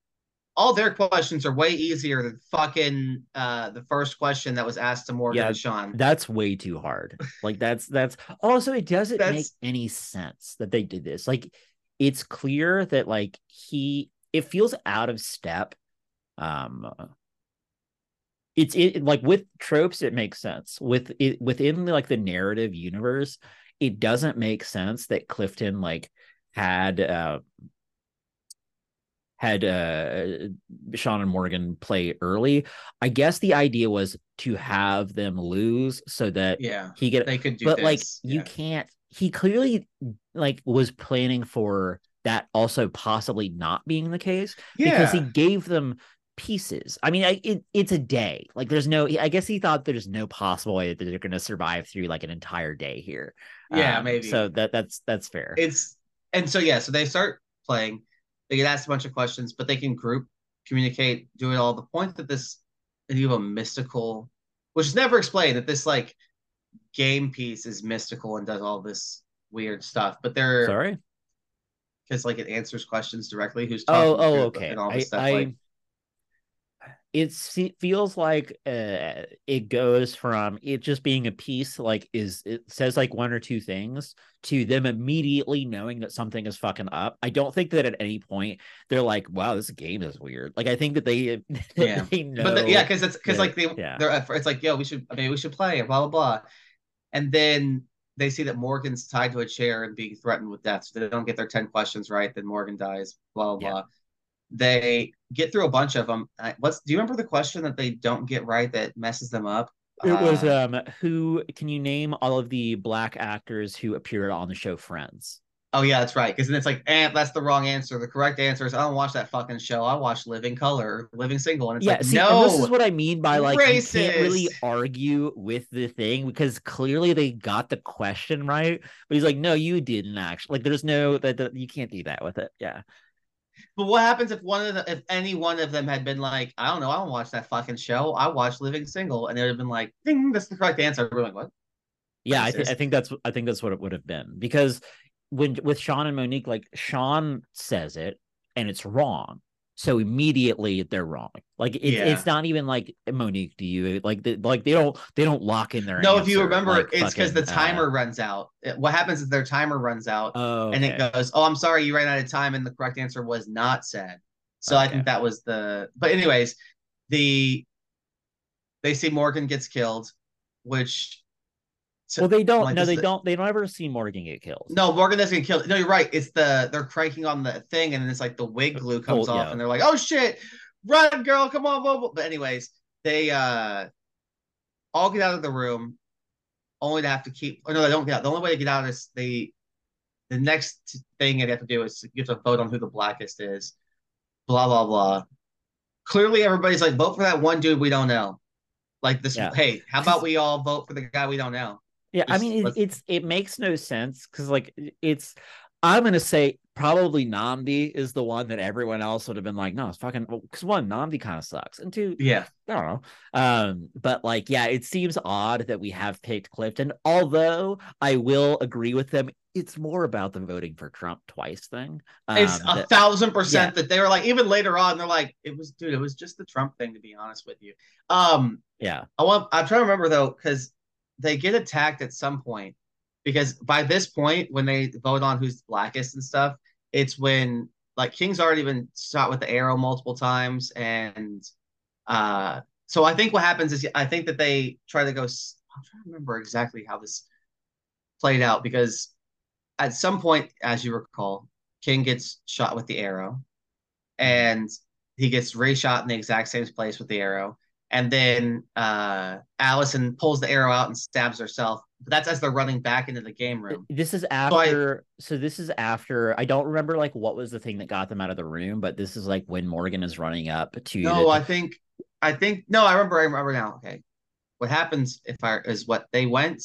all their questions are way easier than fucking uh the first question that was asked to morgan Yeah, and sean That's way too hard. Like that's that's also it doesn't make any sense that they did this. Like it's clear that like he it feels out of step. Um it's it like with tropes it makes sense. With it within like the narrative universe, it doesn't make sense that Clifton like had uh had uh Sean and Morgan play early. I guess the idea was to have them lose so that yeah he get they could do but this. like you can't he clearly like was planning for that also possibly not being the case because he gave them pieces. I mean, I, it, it's a day. Like there's no I guess he thought there's no possible way that they're going to survive through like an entire day here. yeah Um, maybe So that that's that's fair. it's and so yeah so they start playing they get asked a bunch of questions but they can group communicate do it all the point that this you have a mystical which is never explained that this like game piece is mystical and does all this weird stuff but they're Sorry. because like it answers questions directly who's Oh, talking oh, through okay. and all I, this stuff I like it feels like uh, it goes from it just being a piece like is it says like one or two things to them immediately knowing that something is fucking up. I don't think that at any point they're like, "Wow, this game is weird." Like I think that they, Yeah. they know. but the, yeah because it's because like they yeah. they're it's like yo we should I mean we should play blah blah blah and then they see that Morgan's tied to a chair and being threatened with death so they don't get their 10 questions right then Morgan dies blah blah Yeah. blah they get through a bunch of them what's do you remember the question that they don't get right that messes them up It was Uh, um who can you name all of the black actors who appeared on the show Friends? oh yeah that's right because then it's like eh, that's the wrong answer the correct answer is I don't watch that fucking show I watch Living Color Living Single and it's yeah, like see, no this is what I mean by like you can't really argue with the thing because clearly they got the question right, but he's like, no, you didn't actually. Like, there's no that that- you can't do that with it. Yeah, But what happens if one of the if any one of them had been like, I don't know, I don't watch that fucking show. I watch Living Single, and it would have been like, ding, that's the correct answer. We're like, what? yeah, I, th- I think that's I think that's what it would have been because when with Sean and Monique, like Sean says it and it's wrong. So immediately they're wrong. Like it, Yeah. it's not even like Monique. Do you like the, like they don't they don't lock in their No, if you remember, like it's because the fucking, uh, timer runs out. What happens is their timer runs out, oh, and it goes, oh, I'm sorry, you ran out of time, and the correct answer was not said. So I think that was the. But anyways, the they see Morgan gets killed, which. So- well, they don't. like, no, they is- don't. They don't ever see Morgan get killed. No, Morgan doesn't get killed. No, you're right. It's the they're cranking on the thing, and then it's like the wig glue comes Oh, off, yeah. and they're like, "Oh shit, run, girl, come on!" Blah, blah. But anyways, they uh all get out of the room, only to have to keep. Or no, they don't get out. The only way to get out is they. The next thing they have to do is you have to vote on who the blackest is. Blah blah blah. Clearly, everybody's like, vote for that one dude we don't know. Like this. Yeah. Hey, how about we all vote for the guy we don't know? Yeah, I mean, it, it's it makes no sense because like it's. I'm gonna say probably Nnamdi is the one that everyone else would have been like, no, it's fucking because one Nnamdi kind of sucks, and two, Yeah. I don't know. Um, but like, yeah, it seems odd that we have picked Clifton. Although I will agree with them, it's more about the voting for Trump twice thing. Um, It's a that- thousand percent that they were like, even later on, they're like, it was, dude, it was just the Trump thing, to be honest with you. Um, yeah, I want, I'm trying to remember though, because they get attacked at some point. Because by this point, when they vote on who's blackest and stuff, it's when like King's already been shot with the arrow multiple times, and uh, so I think what happens is I think that they try to go. I'm trying to remember exactly how this played out because at some point, as you recall, King gets shot with the arrow, and he gets re-shot in the exact same place with the arrow. And then uh, Allison pulls the arrow out and stabs herself. But that's as they're running back into the game room. this is I- after. So, this is after. I don't remember like what was the thing that got them out of the room, but this is like when Morgan is running up to. No, the, I think, I think, no, I remember, I remember now. Okay, what happens if I is what they went,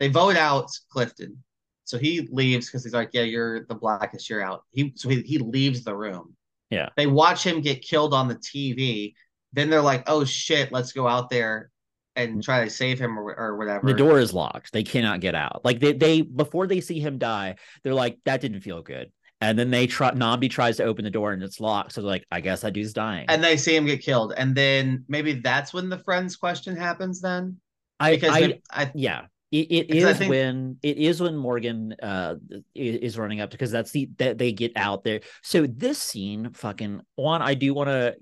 they vote out Clifton, so he leaves because he's like, yeah, you're the blackest, you're out. He so he, he leaves the room. Yeah. They watch him get killed on the TV. Then they're like, "Oh shit, let's go out there and try to save him or, or whatever." The door is locked. They cannot get out. Like they they before they see him die, they're like, "That didn't feel good." And then they try. Nnamdi tries to open the door and it's locked. So they're like, "I guess that dude's dying." and they see him get killed, and then maybe that's when the friends question happens. Then I, because I, they- I, yeah it, it is think- when it is when morgan uh is running up because that's the that they get out there so this scene fucking one i do want to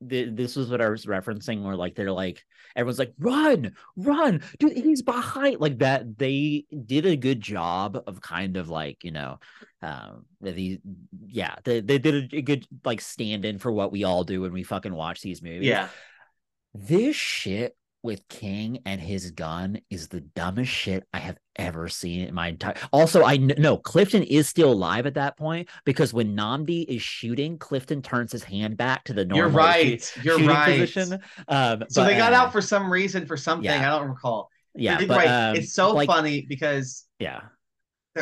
this was what i was referencing where like they're like everyone's like run run dude he's behind like that they did a good job of kind of like you know um the yeah they, they did a, a good like stand-in for what we all do when we fucking watch these movies. Yeah, this shit with King and his gun is the dumbest shit I have ever seen in my entire. Also, I know Clifton is still alive at that point because when Nnamdi is shooting, Clifton turns his hand back to the normal you're shoot- right. You're shooting right. position. Um, So but, they got uh, out for some reason for something yeah. I don't recall. yeah, but right. um, it's so like, funny because Yeah,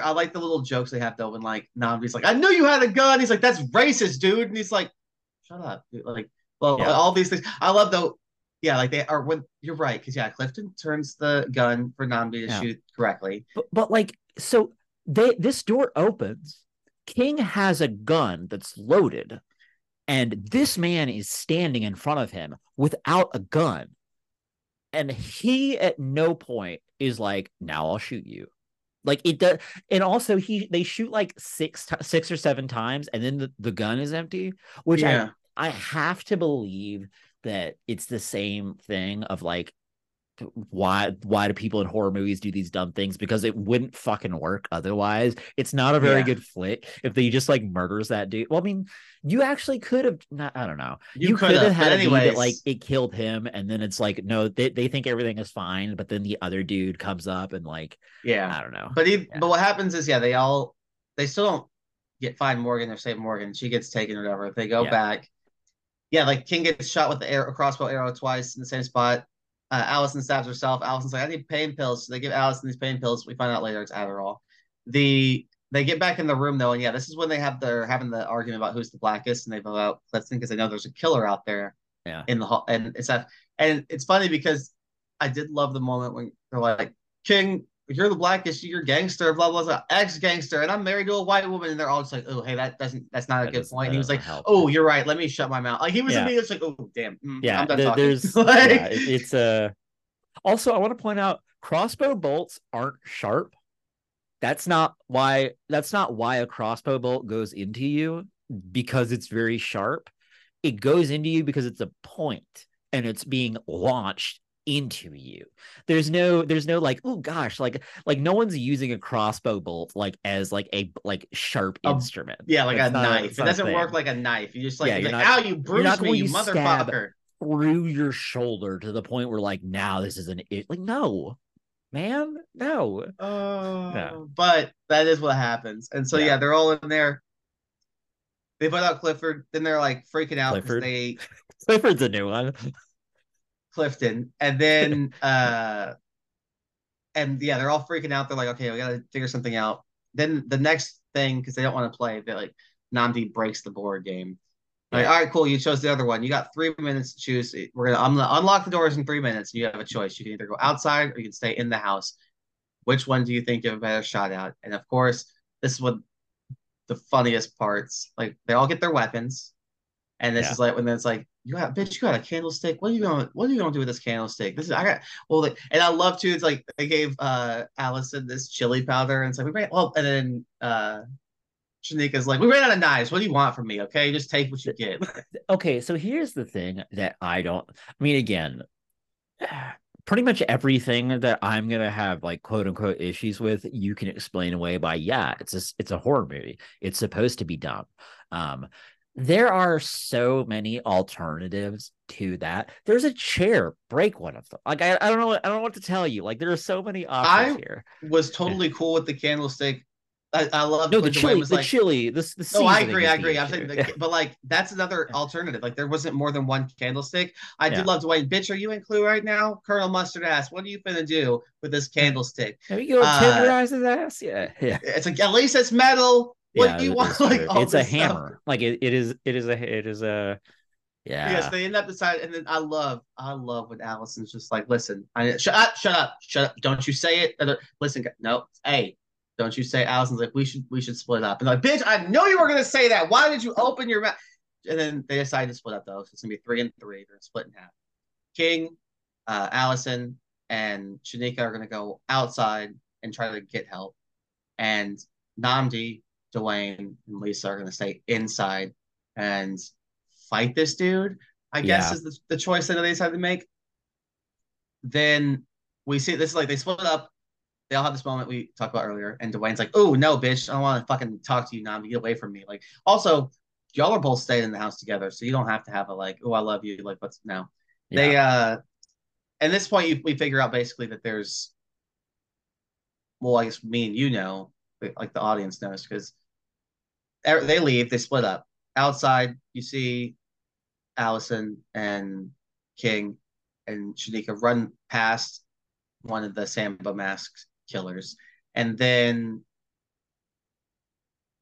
I like the little jokes they have though. When like Nnamdi's like, "I knew you had a gun." He's like, "That's racist, dude," and he's like, "Shut up." dude." Like, well, Yeah. all these things. I love though. Yeah, like they are when you're right because yeah, Clifton turns the gun for Nnamdi to Yeah. shoot correctly. but but like so they this door opens. King has a gun that's loaded, and this man is standing in front of him without a gun. And he at no point is like, now I'll shoot you. Like it does, and also he they shoot like six six or seven times, and then the, the gun is empty, which yeah, I I have to believe that it's the same thing of like why why do people in horror movies do these dumb things because it wouldn't fucking work otherwise it's not a very Yeah. good flick if they just like murders that dude well i mean you actually could have not i don't know you, you, could have had it be that like it killed him and then it's like no they, they think everything is fine but then the other dude comes up and like yeah. i don't know But he, Yeah. but what happens is yeah, they all they still don't get find Morgan or save Morgan. She gets taken or whatever. They go Yeah. back. Yeah, like King gets shot with the arrow, crossbow arrow twice in the same spot. Uh, Allison stabs herself. Allison's like, I need pain pills. So they give Allison these pain pills. We find out later it's Adderall. The they get back in the room though, and yeah, this is when they have their having the argument about who's the blackest, and they vote out Clifton because they know there's a killer out there yeah in the hall, and it's that, and it's funny because I did love the moment when they're like, King, you're the blackest, you're gangster, blah blah blah, ex gangster, and I'm married to a white woman, and they're all just like, oh hey, that doesn't, that's not a That good point. And he was like, help. oh, you're right, let me shut my mouth. Like he was Yeah. immediately just like, oh damn, mm, yeah I'm done there- there's Like- yeah, it- it's uh also i want to point out crossbow bolts aren't sharp that's not why that's not why a crossbow bolt goes into you because it's very sharp it goes into you because it's a point and it's being launched into you there's no there's no like oh gosh like like no one's using a crossbow bolt like as like a like sharp A- instrument yeah, like It's a not knife. it doesn't work like a knife. You just like, Yeah, you're like, not- ow, you bruised me, you motherfucker. through your shoulder to the point where like now this is an it like no man no Oh, but that is what happens. And so Yeah. yeah, they're all in there. They put out Clifford, then they're like freaking out because they clifford's a new one Clifton, and then uh, and yeah, they're all freaking out. They're like, okay, we gotta figure something out. Then the next thing, because they don't want to play, they like Nnamdi breaks the board game. Like, all right, cool. You chose the other one. You got three minutes to choose. We're gonna I'm gonna unlock the doors in three minutes. And you have a choice. You can either go outside or you can stay in the house. Which one do you think you have a better shot at? And of course, this is what the funniest parts. Like they all get their weapons, and this Yeah. is like when it's like, you got bitch, you got a candlestick. What are you going? What are you going to do with this candlestick? This is I got. Well, like, and I love too. It's like they gave uh Allison this chili powder, and it's like we ran. Well, and then uh Shanika's like, we ran out of knives. What do you want from me? Okay, just take what you get. okay so here's the thing that i don't i mean again pretty much everything that i'm gonna have like quote unquote issues with you can explain away by yeah it's a it's a horror movie it's supposed to be dumb um there are so many alternatives to that there's a chair break one of them like i, I don't know i don't know what to tell you like there are so many options I- here Was totally cool with the candlestick. I, I love no the chili was the like, chili this the No, I agree. I agree. I'm saying, the, Yeah. but like that's another alternative. Like there wasn't more than one candlestick. I Yeah. did love Dewayne. Bitch, are you in Clue right now? Colonel Mustard ass. What are you gonna do with this candlestick? There you go Uh, tenderize his ass yeah yeah It's like at least it's metal. Yeah, do you want? Like it's a this stuff. hammer. Like it, it is. It is a. It is a. Yeah. Yes, they end up deciding, and then I love, I love when Allison's just like, listen, I shut up, shut up, shut up. Don't you say it. Listen, no, hey, don't you say. Allison's like, we should, we should split up. And like, bitch, I know you were gonna say that. Why did you open your mouth? And then they decide to split up though. So it's gonna be three and three. They're split in half. King, uh, Allison, and Shanika are gonna go outside and try to get help, and Nnamdi, Dewayne, and Lisa are gonna stay inside and fight this dude. I guess Yeah. is the, the choice that they decided to make. Then we see this is like they split up. They all have this moment we talked about earlier, and Dewayne's like, "Oh no, bitch! I don't want to fucking talk to you now. Get away from me!" Like, also, y'all are both staying in the house together, so you don't have to have a like, "Oh, I love you." Like, let's no. They uh, at this point, you, we figure out basically that there's, well, I guess me and you know, like the audience knows because they leave, they split up. Outside, you see Allison and King and Shanika run past one of the Sambo masked killers. And then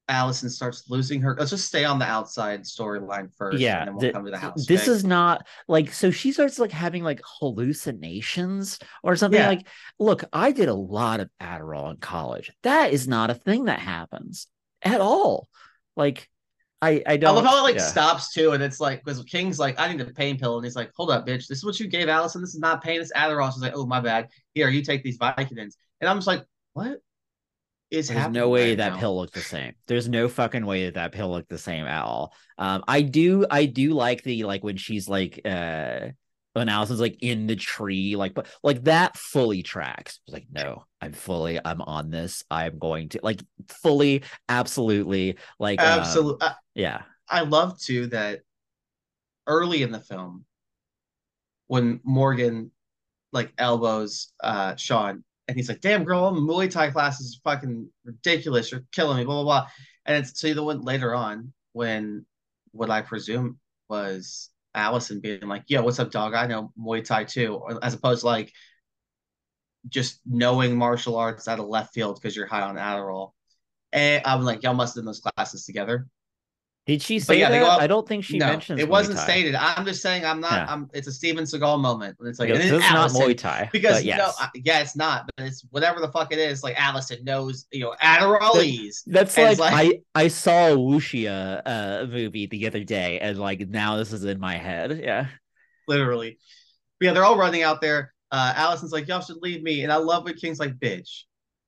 Allison starts losing her. Let's just stay on the outside storyline first. yeah And then we'll th- come to the house. this okay? is not like so she starts like having like hallucinations or something Yeah. like look i did a lot of adderall in college that is not a thing that happens at all like i i I don't I love how it like yeah. stops too, and it's like because King's like, I need a pain pill, and he's like, Hold up, bitch, this is what you gave Allison. This is not pain, it's Adderall. She's like, Oh my bad. Here, you take these Vicodins, and I'm just like, What is There's no way right that now? pill looked the same. There's no fucking way that that pill looked the same at all. Um, I do, I do like the like when she's like, uh, when Allison's like in the tree, like, but like that fully tracks. Like, no, I'm fully, I'm on this. I'm going to like fully, absolutely, like, um, Absolutely. I, yeah, I love too that early in the film, when Morgan like elbows uh Sean, and he's like, "Damn girl, Muay Thai class is fucking ridiculous. You're killing me." Blah blah blah. And it's so the one later on when what I presume was Allison being like, "Yo, what's up, dog? I know Muay Thai too," as opposed to like just knowing martial arts out of left field because you're high on Adderall. And I'm like, y'all must have done those classes together. Did she say yeah, that? up- I don't think she no, mentions it wasn't stated. I'm just saying I'm not. Yeah. I'm. It's a Steven Seagal moment. It's like Because and then it's not Muay Thai, because yes. no, I- yeah, it's not. But it's whatever the fuck it is. Like Allison knows, you know, Adderallies. That's like, like- I I saw a Wuxia uh movie the other day, and like now this is in my head. Yeah, literally. But yeah, they're all running out there. Uh, Allison's like, y'all should leave me. And I love what King's like, bitch,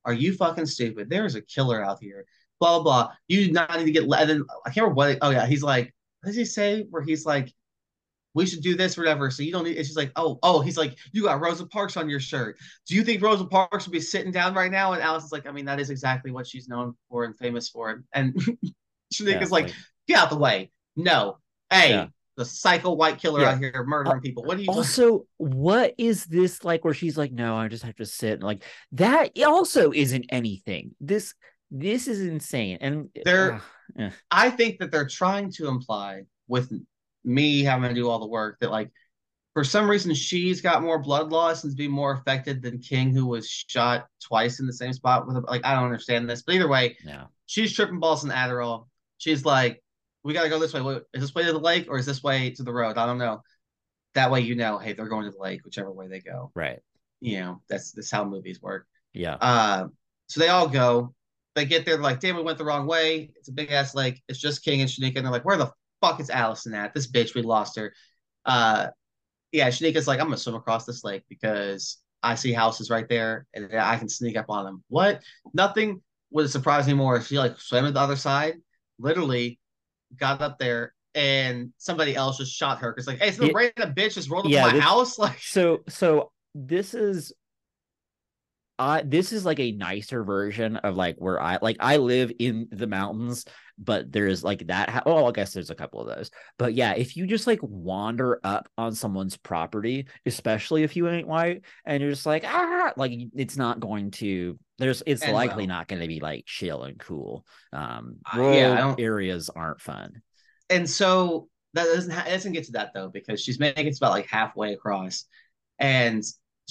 are you fucking stupid? There's a killer out here. Blah, blah, blah. You do not need to get let. And then I can't remember what. Oh, yeah. He's like, what does he say? Where he's like, we should do this, whatever. So you don't need. And she's like, oh, oh. He's like, you got Rosa Parks on your shirt. Do you think Rosa Parks would be sitting down right now? And Alice is like, I mean, that is exactly what she's known for and famous for. And Shanika's Yeah, like, get out the way. No. Hey, Yeah. the psycho white killer Yeah. out here murdering uh, people. What do you also what is this like where she's like no i just have to sit and like that also isn't anything this this is insane and they're, eh. I think that they're trying to imply with me having to do all the work that like for some reason she's got more blood loss and is being more affected than King, who was shot twice in the same spot with a, like I don't understand this, but either way, no she's tripping balls in Adderall. She's like, "We got to go this way. What, is this way to the lake or is this way to the road? I don't know." That way, you know, hey, they're going to the lake, whichever way they go. right You know, that's that's how movies work. yeah Uh, so they all go. They get there, like, damn, we went the wrong way. It's a big ass lake. It's just King and Shanika. And they're like, where the fuck is Allison at? This bitch, we lost her. Uh, yeah, Shanika's like, I'm gonna swim across this lake because I see houses right there and I can sneak up on them. What? Nothing would surprise me more if she like swam to the other side, literally got up there and somebody else just shot her because like, hey, some Yeah. random bitch just rolled up Yeah, my this- house. Like, so so this is I this is like a nicer version of like where I like I live in the mountains, but there's like that. Ha- oh, I guess there's a couple of those. But yeah, if you just like wander up on someone's property, especially if you ain't white, and you're just like ah, like it's not going to. There's it's And likely well. not going to be like chill and cool. Um, Uh, rural yeah, areas aren't fun. and so that doesn't ha- doesn't get to that though because she's making it's about like halfway across, and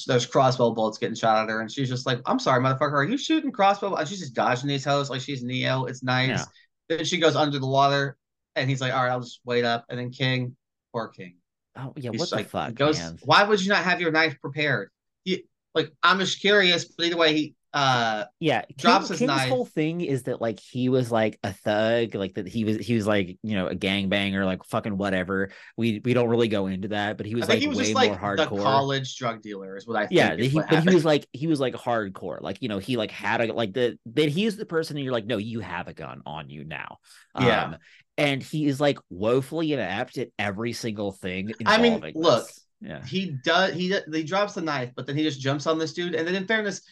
there's crossbow bullets getting shot at her, and she's just like, "I'm sorry, motherfucker, are you shooting crossbow?" And she's just dodging these hoes like she's Neo. It's nice. Yeah. Then she goes under the water, and he's like, "All right, I'll just wait up." And then King, poor King. Oh yeah, He's what the like, fuck, goes, man? Why would you not have your knife prepared? You, like, I'm just curious, but either way, he uh Yeah, drops King, his King's knife. whole thing is that like he was like a thug, like that he was he was like you know a gangbanger, like fucking whatever. We we don't really go into that, but he was like he was way just like more the hardcore. college drug dealer, is what I think. yeah, he, but he was like he was like hardcore, like you know he like had a like the that he's the person and you're like no you have a gun on you now, Yeah. um, and he is like woefully inept at every single thing. I mean, involving look, this. yeah, he does he he drops the knife, but then he just jumps on this dude, and then in fairness,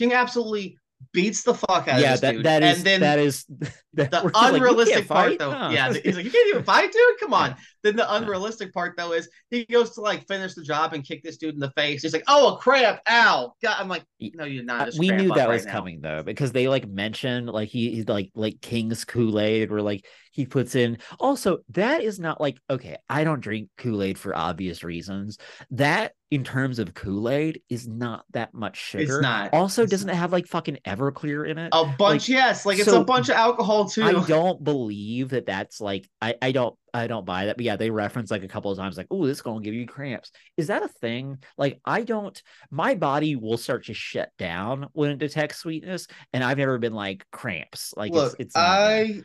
King absolutely beats the fuck out yeah, of this that dude. that is and then that is that the we're like, unrealistic part fight?" though, yeah, he's like, you can't even fight, dude. Come on. Then the unrealistic part though is he goes to like finish the job and kick this dude in the face. He's like, oh, a cramp, ow. God, I'm like, no, you're not. We knew that right was now. coming though because they like mentioned like he he's like like King's Kool Aid where like he puts in. Also, that is not like okay. I don't drink Kool Aid for obvious reasons. That in terms of Kool Aid is not that much sugar. It's not. Also, It's doesn't not. it have like fucking Everclear in it? A bunch, Like, yes. Like it's so a bunch of alcohol too. I don't believe that that's like I I don't I don't buy that. But yeah, they reference like a couple of times like, oh, this is gonna give you cramps. Is that a thing? Like I don't. My body will start to shut down when it detects sweetness, and I've never been like cramps. Like Look, it's, it's not there. I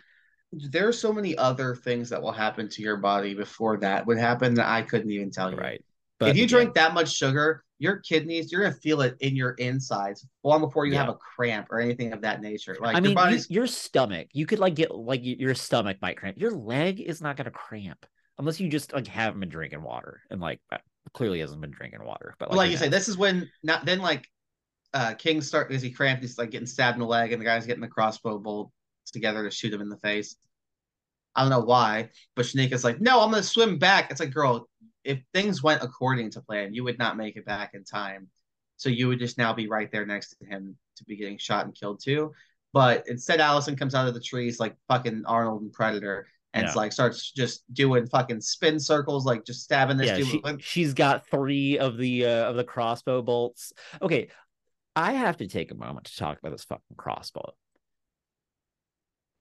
there's so many other things that will happen to your body before that would happen that I couldn't even tell you. right. if you again, drink that much sugar, your kidneys, you're gonna feel it in your insides long before you Yeah. have a cramp or anything of that nature. Like I your mean, you- your stomach, you could like get like your stomach might cramp. Your leg is not gonna cramp unless you just like haven't been drinking water and like uh, clearly hasn't been drinking water. But like, like, like you say, this is when not then like uh King start is he cramped, he's like getting stabbed in the leg, and the guy's getting the crossbow bolt together to shoot him in the face. I don't know why, but Shanika's like, no, I'm gonna swim back. It's like, girl, if things went according to plan, you would not make it back in time. So you would just now be right there next to him to be getting shot and killed too. But instead, Allison comes out of the trees like fucking Arnold and Predator, and it's like starts just doing fucking spin circles, like just stabbing this yeah, dude. she, with- she's got three of the uh, of the crossbow bolts. Okay, I have to take a moment to talk about this fucking crossbow.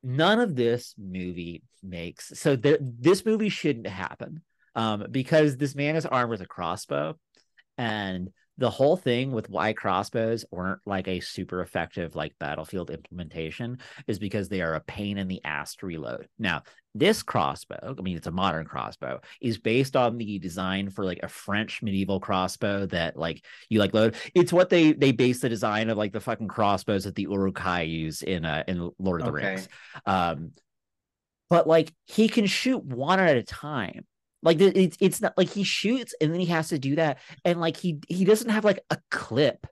None of this movie makes so there, this movie shouldn't happen um, because this man is armed with a crossbow, and the whole thing with why crossbows weren't like a super effective like battlefield implementation is because they are a pain in the ass to reload. Now, this crossbow, I mean, it's a modern crossbow, is based on the design for like a French medieval crossbow that like you like load. It's what they they base the design of like the fucking crossbows that the Uruk-hai use in uh in Lord of the Okay. Rings. Um, but like he can shoot one at a time. Like it's it's not like he shoots and then he has to do that, and like he he doesn't have like a clip.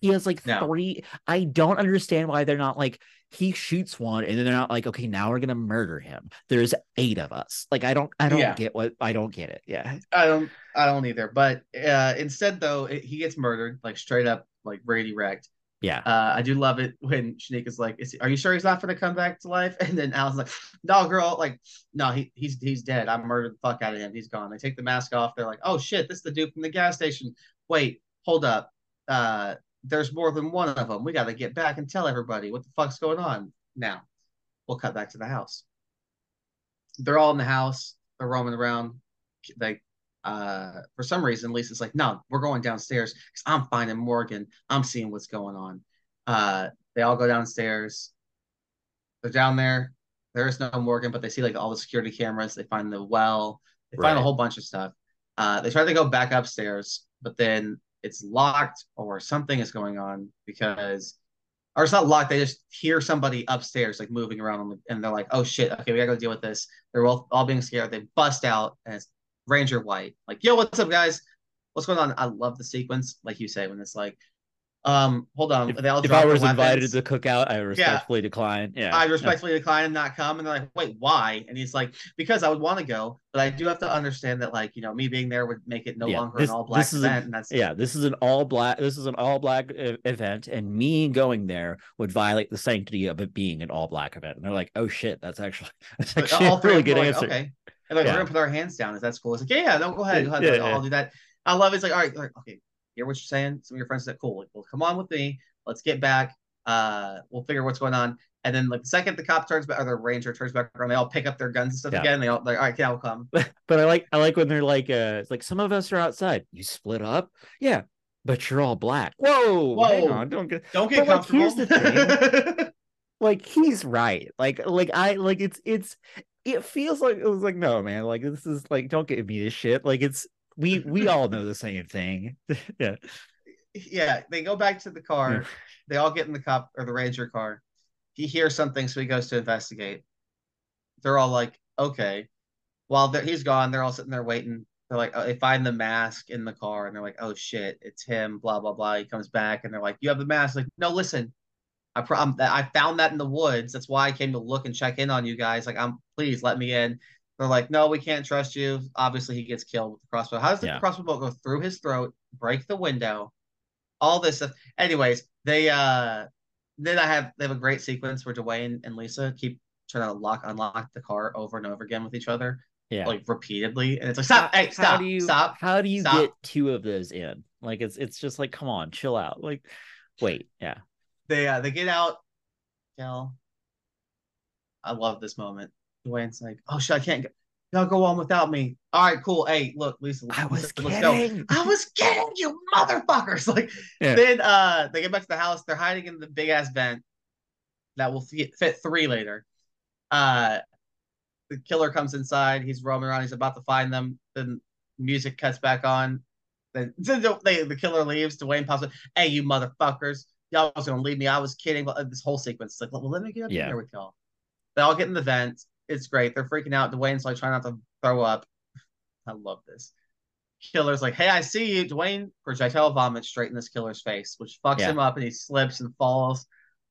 He has like No. three. I don't understand why they're not like he shoots one and then they're not like okay now we're gonna murder him. There's eight of us. Like I don't I don't Yeah. get what I don't get it. Yeah I don't I don't either. But uh instead though, it, he gets murdered, like straight up, like Brady wrecked. Yeah Uh, I do love it when Shanika's like, Is he, "Are you sure he's not going to come back to life?" And then Alan's like, "No, girl, like, no, he he's he's dead. I murdered the fuck out of him. He's gone." They take the mask off. They're like, "Oh shit, this is the dude from the gas station." Wait, hold up. Uh, there's more than one of them. We got to get back and tell everybody what the fuck's going on. Now, we'll cut back to the house. They're all in the house. They're roaming around. Like, uh, for some reason, Lisa's like, "No, we're going downstairs because I'm finding Morgan. I'm seeing what's going on." Uh, they all go downstairs. They're down there. There is no Morgan, but they see like all the security cameras. They find the well. They find a whole bunch of stuff. Uh, they try to go back upstairs, but then it's locked or something is going on because, or it's not locked. They just hear somebody upstairs like moving around, on the- and they're like, "Oh shit, okay, we gotta go deal with this." They're all all being scared. They bust out, and it's Ranger White. Like, yo, what's up, guys? What's going on? I love the sequence, like you say, when it's like, um, hold on, if, they all if I was invited to the cookout I respectfully decline yeah I No. respectfully decline and not come. And they're like, wait, why? And he's like, because I would want to go, but I do have to understand that, like, you know, me being there would make it no Yeah, longer this- an all black a- event. and that's yeah this is an all black this is an all black e- event and me going there would violate the sanctity of it being an all black event and they're like oh shit that's actually that's actually all a really good like, answer okay. And like, Yeah. we're gonna put our hands down. Is that cool? It's like, yeah, yeah, no, go ahead, go ahead. Yeah, yeah. I'll do that. I love it. It's like, all right, like, okay, hear what you're saying. Some of your friends said, cool. Like, well, come on with me. Let's get back. Uh, we'll figure what's going on. And then like the second the cop turns back or the ranger turns back around, they all pick up their guns and stuff Yeah. again. They all like, all right, yeah, I'll come. but I like I like when they're like uh it's like some of us are outside. You split up? Yeah. But you're all black. Whoa, hang Whoa. on, don't get Don't get But, like, here's the thing. like he's right. Like like I like it's it's it feels like it was like no man, like this is like don't give me this shit. Like it's we we all know the same thing. yeah. yeah, they go back to the car. Mm. They all get in the cop or the ranger car. He hears something, so he goes to investigate. They're all like, okay. While he's gone, they're all sitting there waiting. They're like, oh, they find the mask in the car, and they're like, oh shit, it's him. Blah blah blah. He comes back, and they're like, you have the mask. Like, no, listen, I pro- I'm, I found that in the woods. That's why I came to look and check in on you guys. Like, I'm please let me in. They're like, no, we can't trust you. Obviously, he gets killed with the crossbow. How does the Yeah. crossbow bolt go through his throat, break the window, all this stuff? Anyways, they uh then I have they have a great sequence where Dewayne and Lisa keep trying to lock unlock the car over and over again with each other, Yeah. like repeatedly, and it's like stop, hey, stop, how do you stop. how do you stop. get two of those in? Like it's it's just like come on, chill out. Like wait, yeah. They uh they get out. Cal, I love this moment. Dewayne's like, oh shit, I can't go. Y'all go on without me. All right, cool. Hey, look, Lisa, I was let's go. kidding. I was kidding, you motherfuckers. Like, Yeah. then uh, they get back to the house. They're hiding in the big ass vent that will fit, fit three later. Uh, the killer comes inside. He's roaming around. He's about to find them. Then music cuts back on. Then they, the killer leaves. Dewayne pops up. Hey, you motherfuckers! Y'all was gonna leave me. I was kidding. But This whole sequence. It's like, well, let me get up Yeah. in there with y'all. They all get in the vent. It's great. They're freaking out. Dewayne's like trying not to throw up. I love this. Killer's like, hey, I see you. Dewayne projectile vomits straight in this killer's face, which fucks Yeah. him up and he slips and falls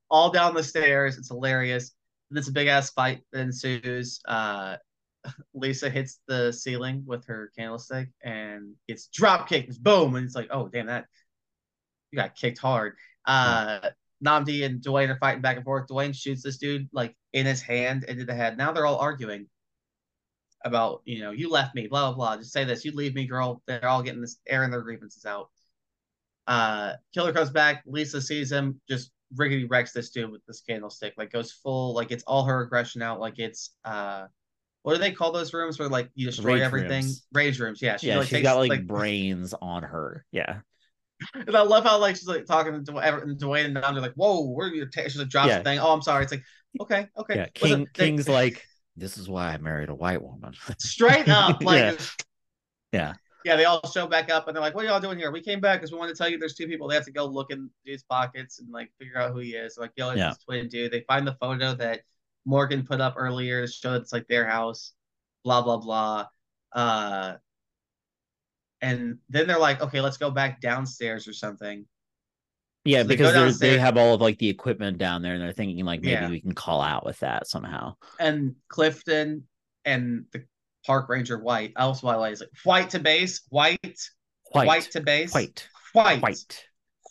all down the stairs. It's hilarious. And it's a big ass fight that ensues. Uh, Lisa hits the ceiling with her candlestick and gets drop kicked. Boom. And it's like, oh, damn, that you got kicked hard. Uh, Nnamdi and Dewayne are fighting back and forth. Dewayne shoots this dude like in his hand into the head. Now they're all arguing about, you know, you left me, blah, blah, blah. Just say this, you leave me, girl. They're all getting this, airing their grievances out. Uh, Killer comes back. Lisa sees him, just riggedy wrecks this dude with this candlestick. Like goes full, like it's all her aggression out. Like it's uh, what do they call those rooms where like you destroy Rage everything? rooms. Rage rooms. Yeah, she yeah, like she's takes, got like, brains on her. Yeah. And I love how like she's like talking to Dewayne, and Dewayne and they're like, "Whoa, where are you?" Ta-? She's like, drops Yeah. the thing. Oh, I'm sorry. It's like, okay, okay. Yeah. King? They- King's like, this is why I married a white woman. straight up, like, Yeah. Yeah. yeah. They all show back up, and they're like, "What are y'all doing here? We came back because we wanted to tell you there's two people. They have to go look in dude's pockets and like figure out who he is. Like, yo, it's Yeah. this twin dude. They find the photo that Morgan put up earlier to show it's like their house. Blah blah blah. Uh, and then they're like, okay, let's go back downstairs or something. Yeah, So because they're, they have all of like the equipment down there, and they're thinking like maybe Yeah. we can call out with that somehow. and Clifton and the park ranger White. I also White is like white to base, white, White, white, to base, white, white, white.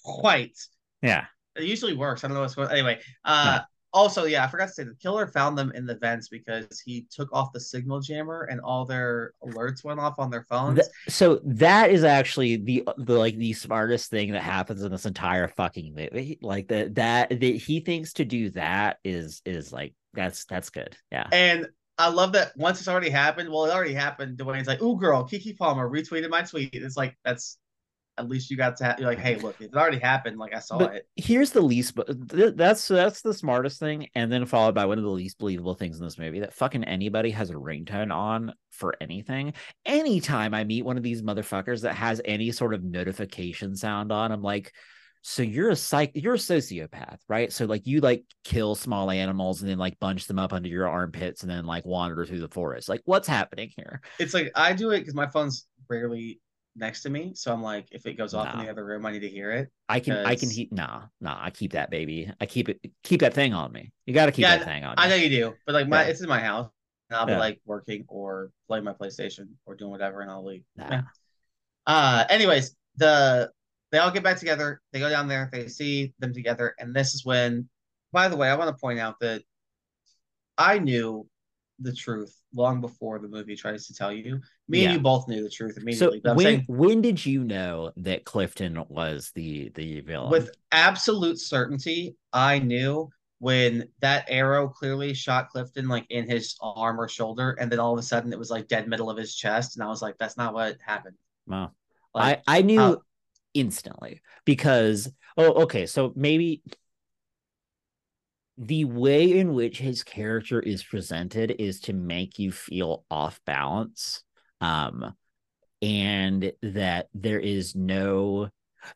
white. Yeah, It usually works. I don't know what's going. Anyway, uh, also yeah, I forgot to say the killer found them in the vents because he took off the signal jammer and all their alerts went off on their phones. Th- so that is actually the the like the smartest thing that happens in this entire fucking movie. Like that that that he thinks to do that is is like that's that's good. Yeah, and I love that once it's already happened. Well, it already happened. Dewayne's like, "Ooh, girl, Keke Palmer retweeted my tweet." It's like that's at least you got to. Ha- you're like, "Hey, look, it already happened. Like I saw But it." here's the least but that's that's the smartest thing and then followed by one of the least believable things in this movie that fucking anybody has a ringtone on for anything anytime i meet one of these motherfuckers that has any sort of notification sound on i'm like so you're a psych you're a sociopath right so like you like kill small animals and then like bunch them up under your armpits and then like wander through the forest like what's happening here It's like I do it because my phone's rarely next to me, so I'm like, if it goes off in the other room, I need to hear it. i can i can keep nah nah i keep that baby i keep it keep that thing on me you got to keep Yeah, that thing on I you. know you do, but like my Yeah. it's in my house, and I'll Yeah. be like working or playing my PlayStation or doing whatever, and I'll leave. Nah. Yeah. Uh, anyways, the they all get back together. They go down there. They see them together, and this is when. By the way, I want to point out that I knew the truth long before the movie tries to tell you. Me Yeah. and you both knew the truth So immediately. I'm when saying when did you know that Clifton was the the villain? with absolute certainty, I knew when that arrow clearly shot Clifton like in his arm or shoulder, and then all of a sudden it was like dead middle of his chest, and I was like, that's not what happened. Wow. Like, I I knew uh, instantly because oh okay so maybe the way in which his character is presented is to make you feel off balance um and that there is no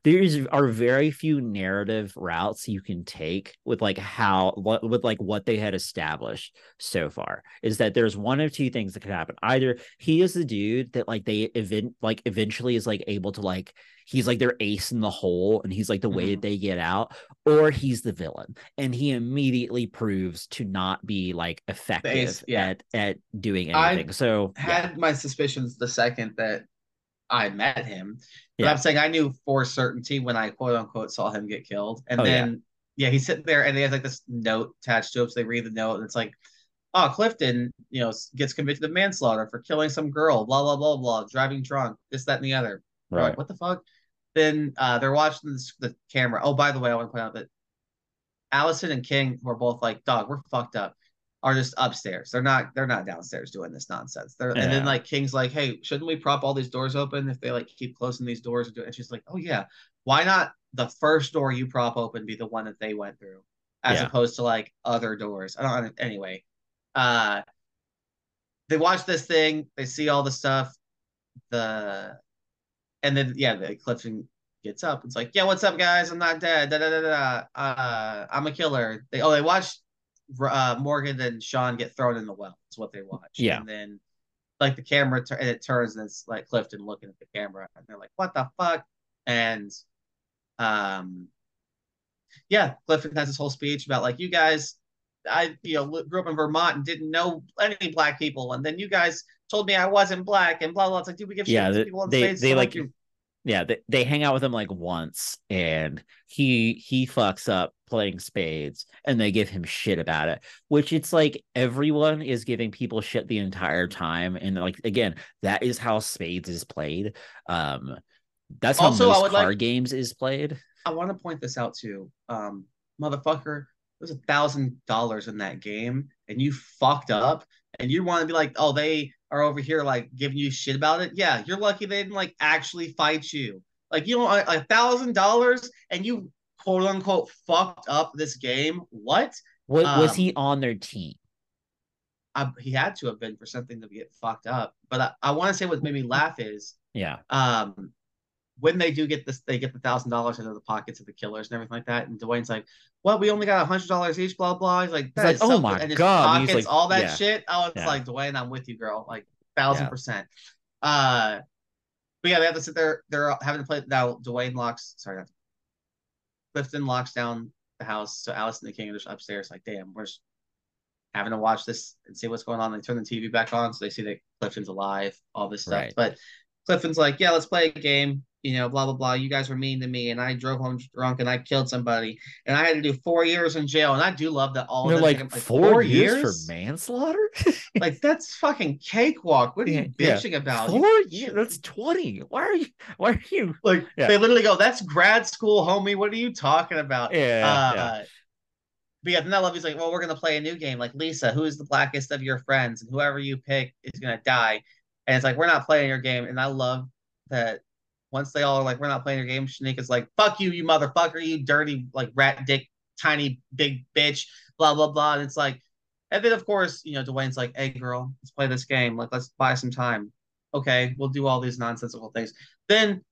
there is are very few narrative routes you can take with like how what with like what they had established so far is that there's one of two things that could happen either he is the dude that like they event like eventually is like able to like he's like their ace in the hole and he's like the way Mhm. that they get out or he's the villain and he immediately proves to not be like effective yeah. at at doing anything I so yeah, had my suspicions the second that I met him. But Yeah. I'm saying I knew for certainty when I quote unquote saw him get killed. And Oh, then yeah. he's sitting there and he has like this note attached to him. So they read the note and it's like, oh, Clifton, you know, gets convicted of manslaughter for killing some girl, blah, blah, blah, blah, driving drunk, this, that, and the other. Right Like, what the fuck? Then uh, they're watching this, the camera. Oh, by the way, I want to point out that Allison and King were both like, dog, we're fucked up. Are just upstairs. They're not. They're not downstairs doing this nonsense. They're, And then like King's like, hey, shouldn't we prop all these doors open if they like keep closing these doors? And, do it? and she's like, oh yeah, why not the first door you prop open be the one that they went through, as Yeah. opposed to like other doors? I don't. Anyway, uh, they watch this thing. They see all the stuff. The and then yeah, the Clifton gets up. It's like, yeah, what's up, guys? I'm not dead. Da, da, da, da. Uh, I'm a killer. They oh, they watched uh, Morgan and Shawn get thrown in the well. Is what they watch. Yeah. and then like the camera tur- and it turns and it's like Clifton looking at the camera and they're like, what the fuck? And um, yeah, Clifton has this whole speech about like you guys. I you know grew up in Vermont and didn't know any black people, and then you guys told me I wasn't black and blah blah. It's like, dude, we give shit Yeah, to they- they- they like- you- yeah they, they hang out with him like once and he he fucks up playing spades and they give him shit about it which it's like everyone is giving people shit the entire time and like again that is how spades is played um that's how Also, I most would card like- games is played I want to point this out too. Um, motherfucker, there's a thousand dollars in that game, and you fucked up, and you want to be like, oh, they are over here like giving you shit about it. Yeah, you're lucky they didn't like actually fight you. Like you know, a thousand dollars, and you quote unquote fucked up this game. What? what was Um, he on their team I, he had to have been for something to get fucked up. But I, I want to say what made me laugh is yeah um when they do get this they get the thousand dollars out of the pockets of the killers and everything like that and Dewayne's like well we only got a hundred dollars each blah blah he's like, "That like, "Oh my and his God. Pockets like, all that yeah. shit I was Yeah. like Dewayne I'm with you girl like thousand Yeah. percent uh but yeah they have to sit there they're having to play now Dewayne locks sorry not Clifton locks down the house so Alice and the King are just upstairs like damn we're just having to watch this and see what's going on they turn the TV back on so they see that Clifton's alive all this stuff Right. but Clifton's like, yeah, let's play a game. You know, blah blah blah. You guys were mean to me, and I drove home drunk, and I killed somebody, and I had to do four years in jail. And I do love that all. they're like, take them, four, years? for manslaughter like that's fucking cakewalk. What are you Yeah, yeah. bitching about? four You- years that's 20 why are you why are you like Yeah. they literally go, "That's grad school, homie. What are you talking about?" yeah, uh, yeah. But yeah, then I love he's like, well, we're gonna play a new game. Like Lisa, who is the blackest of your friends, and whoever you pick is gonna die. And it's like we're not playing your game. And I love that once they all are like, we're not playing your game. Shanika's like, fuck you, you motherfucker, you dirty like rat dick, tiny big bitch, blah blah blah. And it's like, and then of course, you know, Dewayne's like, hey girl, let's play this game. Like, let's buy some time. Okay, we'll do all these nonsensical things. Then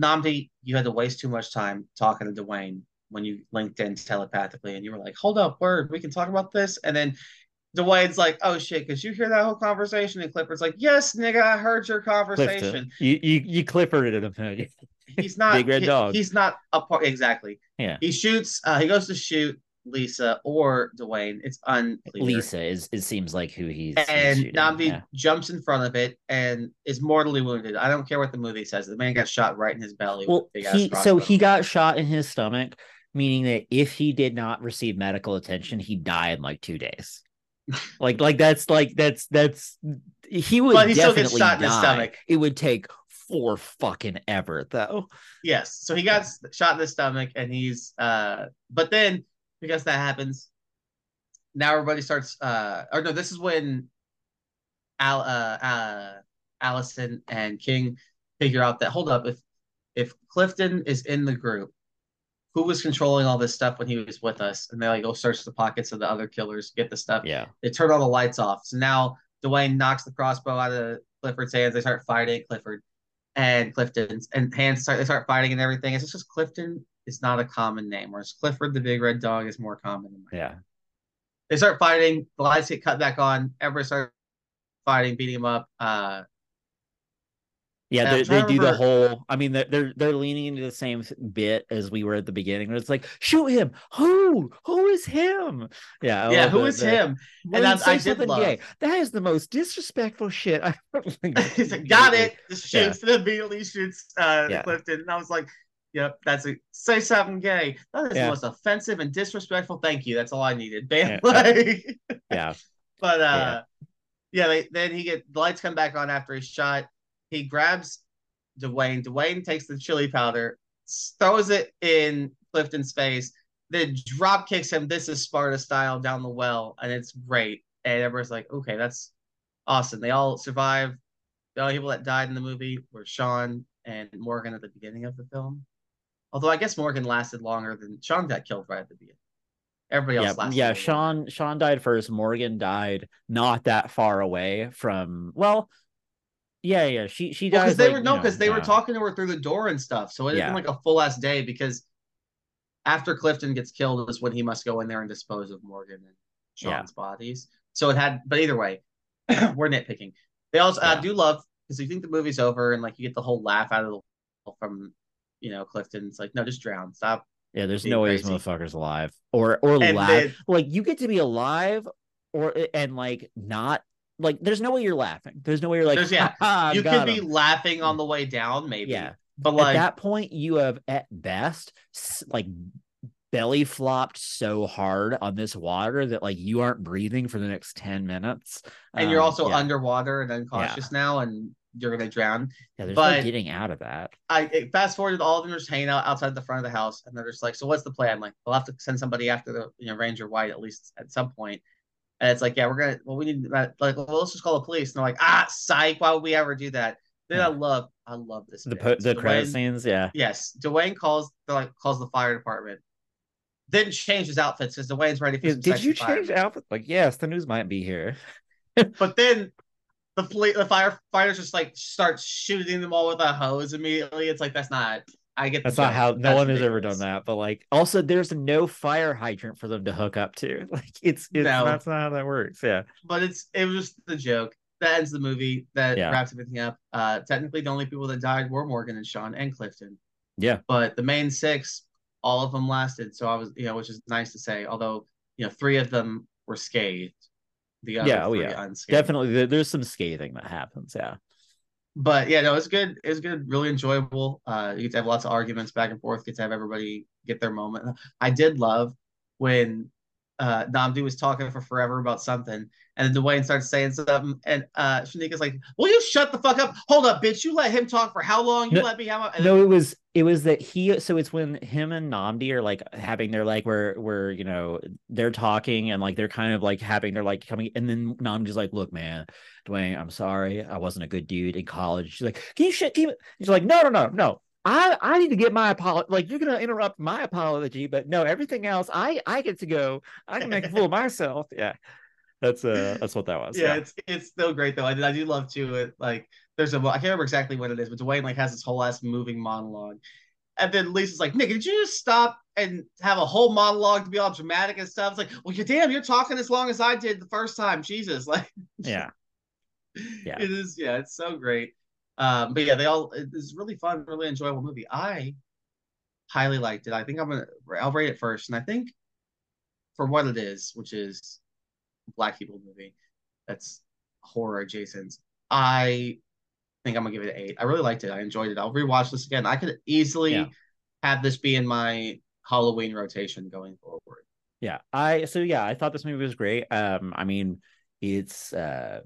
Nnamdi, you had to waste too much time talking to Dewayne when you linked in telepathically and you were like, hold up, word, we can talk about this. And then Dewayne's like, oh shit, because you hear that whole conversation? And Clifford's like, yes, nigga, I heard your conversation. You you you Clifforded him. He's not Big red he- dog. He's not a part exactly. Yeah. He shoots, uh, he goes to shoot Lisa or Dewayne. It's unclear. Lisa is it seems like who he's, he's And Nnamdi yeah. jumps in front of it and is mortally wounded. I don't care what the movie says. The man got shot right in his belly. Well, he so he got shot in his stomach, meaning that if he did not receive medical attention, he'd die in like two days. Like like that's like that's that's he would But he still gets definitely shot in his die. stomach. It would take for fucking ever though. Yes. So he got s- shot in the stomach and he's uh but then because that happens, now everybody starts uh or no this is when Al uh, uh Allison and King figure out that hold up if if Clifton is in the group who was controlling all this stuff when he was with us? And they like go search the pockets of the other killers get the stuff. Yeah. They turn all the lights off. So now Dewayne knocks the crossbow out of Clifford's hands. They start fighting Clifford and Clifton's and hands start they start fighting and everything. It's just Clifton is not a common name whereas Clifford the big red dog is more common yeah. They start fighting. The lights get cut back on. Everybody starts fighting, beating him up. Uh, yeah, they, they do the whole. I mean, they're they're leaning into the same bit as we were at the beginning. Where it's like, shoot him. Who? Who is him? Yeah, yeah. Who the, is the, him? And that's I did love. Gay. That is the most disrespectful shit. I got it. Just shoots yeah. immediately shoots uh, yeah. Clifton, and I was like, Yep, that's a say something gay. That is yeah. the most offensive and disrespectful. Thank you. That's all I needed. Bam. Yeah. Like, yeah. But uh, yeah. yeah they, then he get the lights come back on after he's shot. He grabs Dewayne. Dewayne takes the chili powder, throws it in Clifton's face, then drop kicks him. This is Sparta style down the well, and it's great. And everyone's like, okay, that's awesome. They all survive. The only people that died in the movie were Shawn and Morgan at the beginning of the film. Although I guess Morgan lasted longer than Shawn got killed right at the beginning. Everybody else yeah. Yeah, Shawn Shawn died first. Morgan died not that far away from well, yeah, yeah. She she died. Because well, they like, were no, because they were talking to her through the door and stuff. So it yeah. like a full ass day because after Clifton gets killed is when he must go in there and dispose of Morgan and Shawn's yeah. bodies. So it had, but either way, we're nitpicking. They also yeah. I do love because you think the movie's over and like you get the whole laugh out of the from you know, Clifton's like, no, just drown. Stop. Yeah, there's no way this motherfucker's alive or or and laugh. Then, like you get to be alive or and like not like there's no way you're laughing. There's no way you're like yeah. you could be laughing on the way down, maybe. Yeah. But like at that point, you have at best like belly flopped so hard on this water that like you aren't breathing for the next 10 minutes. And um, you're also yeah. underwater and unconscious yeah. now and you're gonna drown. Yeah, there's but no getting out of that. I fast forwarded all of them just hanging out outside the front of the house, and they're just like, "So what's the plan?" I'm like, "We'll have to send somebody after the you know Ranger White at least at some point." And it's like, "Yeah, we're gonna. Well, we need like, well, let's just call the police." And they're like, "Ah, psych! Why would we ever do that?" Then yeah. I love, I love this. The po- the Dewayne, credit scenes, yeah. Yes, Dewayne calls the like calls the fire department. Didn't change his outfits because Dewayne's ready for. Did you change outfit? Like, yes, the news might be here. but then the police, the firefighters just like start shooting them all with a hose immediately. It's like that's not. I get that's not how. No one has ever done that. But like, also, there's no fire hydrant for them to hook up to. Like, it's it's no. that's not how that works. Yeah. But it's it was just the joke that ends the movie. That yeah. wraps everything up. Uh, technically, the only people that died were Morgan and Shawn and Clifton. Yeah. But the main six, all of them lasted. So I was, you know, which is nice to say. Although, you know, three of them were scathed the yeah, oh yeah, unscathed. definitely. There's some scathing that happens. Yeah, but yeah, no, it's good. It's good. Really enjoyable. Uh, you get to have lots of arguments back and forth. Get to have everybody get their moment. I did love when uh was talking for forever about something, and then Dewayne starts saying something, and uh Shanika's like, "Will you shut the fuck up? Hold up, bitch! You let him talk for how long? You no, let me have." A-? No, it was it was that he. So it's when him and Nnamdi are like having their like where where you know they're talking and like they're kind of like having their like coming, and then Nnamdi's like, "Look, man, Dewayne, I'm sorry, I wasn't a good dude in college." She's like, "Can you shit?" Can you? He's like, "No, no, no, no." I I need to get my apology. Like you're gonna interrupt my apology, but no, everything else, I I get to go. I can make a fool of myself. Yeah, that's uh that's what that was. Yeah, yeah. it's it's still great though. I, I do love too. It like there's a I can't remember exactly what it is, but Dewayne like has this whole ass moving monologue, and then Lisa's like, Nick, did you just stop and have a whole monologue to be all dramatic and stuff? It's like, well, you damn, you're talking as long as I did the first time. Jesus, like, yeah, yeah, it is. Yeah, it's so great. Um, but yeah, they all it's really fun, really enjoyable movie. I highly liked it. I think I'm gonna I'll rate it first, and I think for what it is, which is black people movie that's horror adjacent, I think I'm gonna give it an eight. I really liked it. I enjoyed it. I'll rewatch this again. I could easily yeah. have this be in my Halloween rotation going forward. Yeah, I so yeah, I thought this movie was great. Um, I mean, it's uh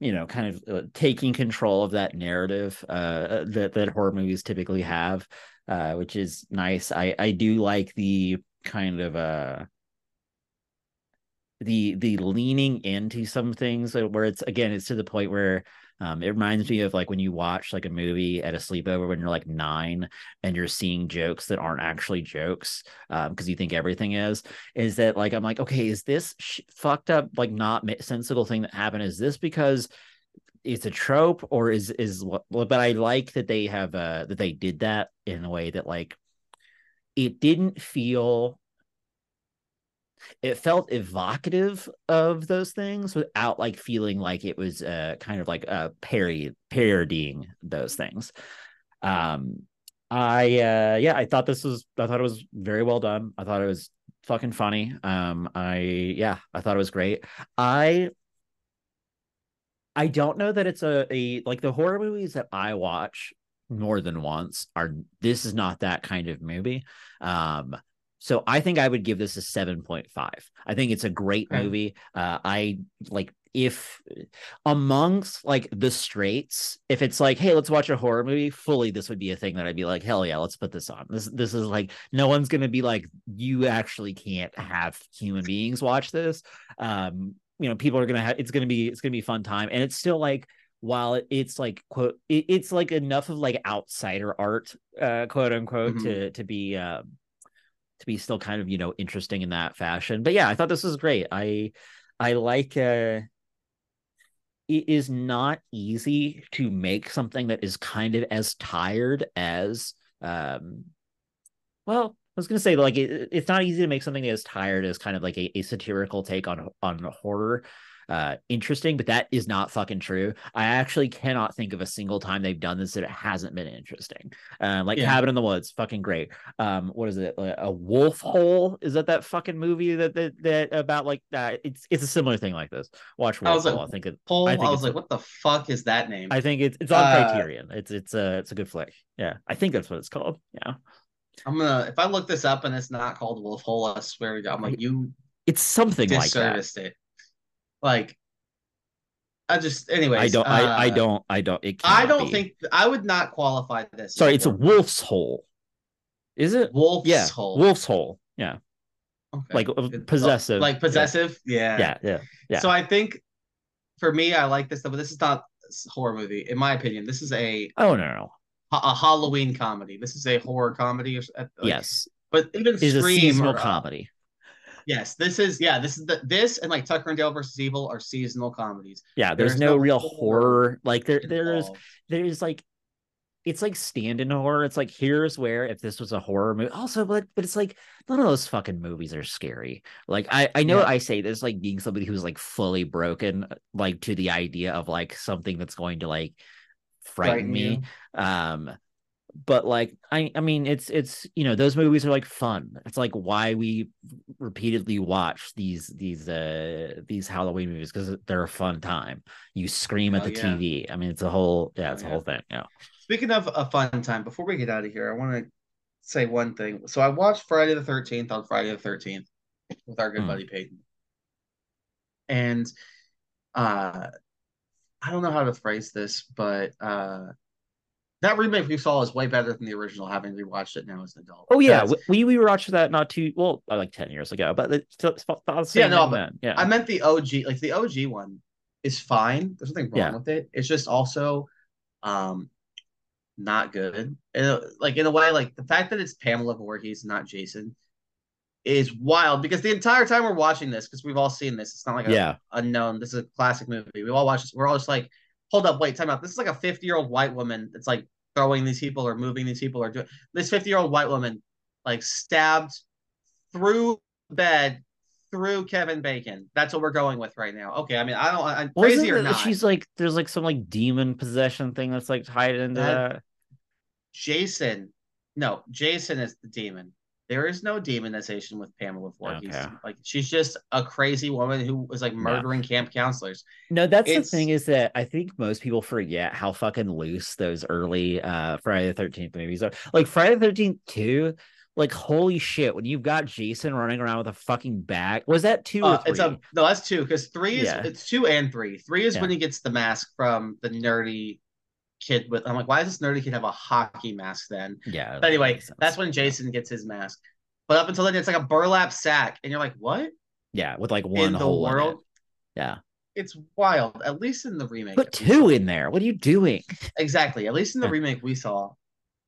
you know kind of uh, taking control of that narrative uh, that that horror movies typically have uh, which is nice. I i do like the kind of uh the the leaning into some things where it's again it's to the point where um, it reminds me of like when you watch like a movie at a sleepover when you're like nine and you're seeing jokes that aren't actually jokes because um, you think everything is. Is that like I'm like, okay, is this sh- fucked up like not sensible thing that happened? Is this because it's a trope or is is what? But I like that they have uh that they did that in a way that like it didn't feel it felt evocative of those things without like feeling like it was uh kind of like uh parody parodying those things. Um i uh yeah i thought this was i thought it was very well done. I thought it was fucking funny. Um i yeah i thought it was great. I i don't know that it's a, a like the horror movies that i watch more than once are this is not that kind of movie. Um so I think I would give this a 7.5. I think it's a great okay. movie. Uh, I like if amongst like the straights, if it's like, hey, let's watch a horror movie, fully this would be a thing that I'd be like, hell yeah, let's put this on. This this is like no one's gonna be like, you actually can't have human beings watch this. Um, you know, people are gonna have it's gonna be it's gonna be fun time. And it's still like while it's like quote it, it's like enough of like outsider art, uh, quote unquote, mm-hmm. to to be um to be still kind of you know interesting in that fashion. But yeah, I thought this was great. I I like uh it is not easy to make something that is kind of as tired as um well I was gonna say like it, it's not easy to make something as tired as kind of like a, a satirical take on on horror uh interesting, but that is not fucking true. I actually cannot think of a single time they've done this that it hasn't been interesting. Uh, like yeah. Cabin in the Woods, fucking great. Um, what is it? A Wolf Hole? Is that that fucking movie that that, that about like that? It's it's a similar thing like this. Watch Wolf I was Hole. Like, I think it. Hole, I, think I was like, what the fuck is that name? I think it's it's on uh, Criterion. It's it's a it's a good flick. Yeah, I think that's what it's called. Yeah. I'm gonna if I look this up and it's not called Wolf Hole, I swear to God, I'm like you. It's something like that. It. Like, I just, anyways. I don't. Uh, I, I don't. I don't. It. I don't be. think I would not qualify this. Sorry, it's a wolf's hole. Is it wolf's yeah, hole? Wolf's hole. Yeah. Okay. Like uh, possessive. Like possessive. Yeah. yeah. Yeah. Yeah. So I think for me, I like this, stuff, but this is not a horror movie, in my opinion. This is a. Oh no no. A Halloween comedy. This is a horror comedy. Like, yes. But even is a seasonal or, uh, comedy. Yes, this is yeah, this is the this and like Tucker and Dale versus Evil are seasonal comedies. Yeah, there's, there's no, no, real horror. horror. Like there there's there's like it's like stand-in horror. It's like here's where if this was a horror movie. Also, but but it's like none of those fucking movies are scary. Like I I know yeah. I say this like being somebody who's like fully broken like to the idea of like something that's going to like frighten, frighten me. You. Um but like I I mean it's it's you know those movies are like fun. It's like why we repeatedly watch these these uh these Halloween movies because they're a fun time. You scream at oh, the yeah. TV. I mean it's a whole yeah, it's oh, a whole thing. Yeah. Speaking of a fun time, before we get out of here, I want to say one thing. So I watched Friday the 13th on Friday the 13th with our good mm. buddy Peyton. And uh I don't know how to phrase this, but uh that remake we saw is way better than the original. Having rewatched it now as an adult. Oh yeah, That's, we we rewatched that not too well, uh, like ten years ago, but it's still, yeah, no, but yeah. I meant the OG, like the OG one is fine. There's nothing wrong yeah. with it. It's just also, um, not good. And like in a way, like the fact that it's Pamela Voorhees, not Jason, is wild because the entire time we're watching this, because we've all seen this, it's not like a yeah. unknown. This is a classic movie. We all watch this. We're all just like, hold up, wait, time out. This is like a 50 year old white woman that's like throwing these people or moving these people or doing this 50 year old white woman like stabbed through bed through Kevin Bacon. That's what we're going with right now. Okay, I mean, I don't. I'm crazy or not. She's like, there's like some like demon possession thing that's like tied into that. that. Jason, no, Jason is the demon. There is no demonization with Pamela Voorhees. Okay. Like she's just a crazy woman who was like murdering yeah. camp counselors. No, that's it's... the thing is that I think most people forget how fucking loose those early uh Friday the Thirteenth movies are. Like Friday the Thirteenth Two, like holy shit! When you've got Jason running around with a fucking bag, was that two uh, It's a no, that's two because three is yeah. it's two and three. Three is yeah. when he gets the mask from the nerdy kid with. I'm like, why does this nerdy kid have a hockey mask then? Yeah. But anyway, that's when Jason gets his mask. But up until then, it's like a burlap sack, and you're like, what? Yeah, with like one in the hole in it. world. Yeah. It's wild. At least in the remake. Put two in there. What are you doing? Exactly. At least in the remake we saw,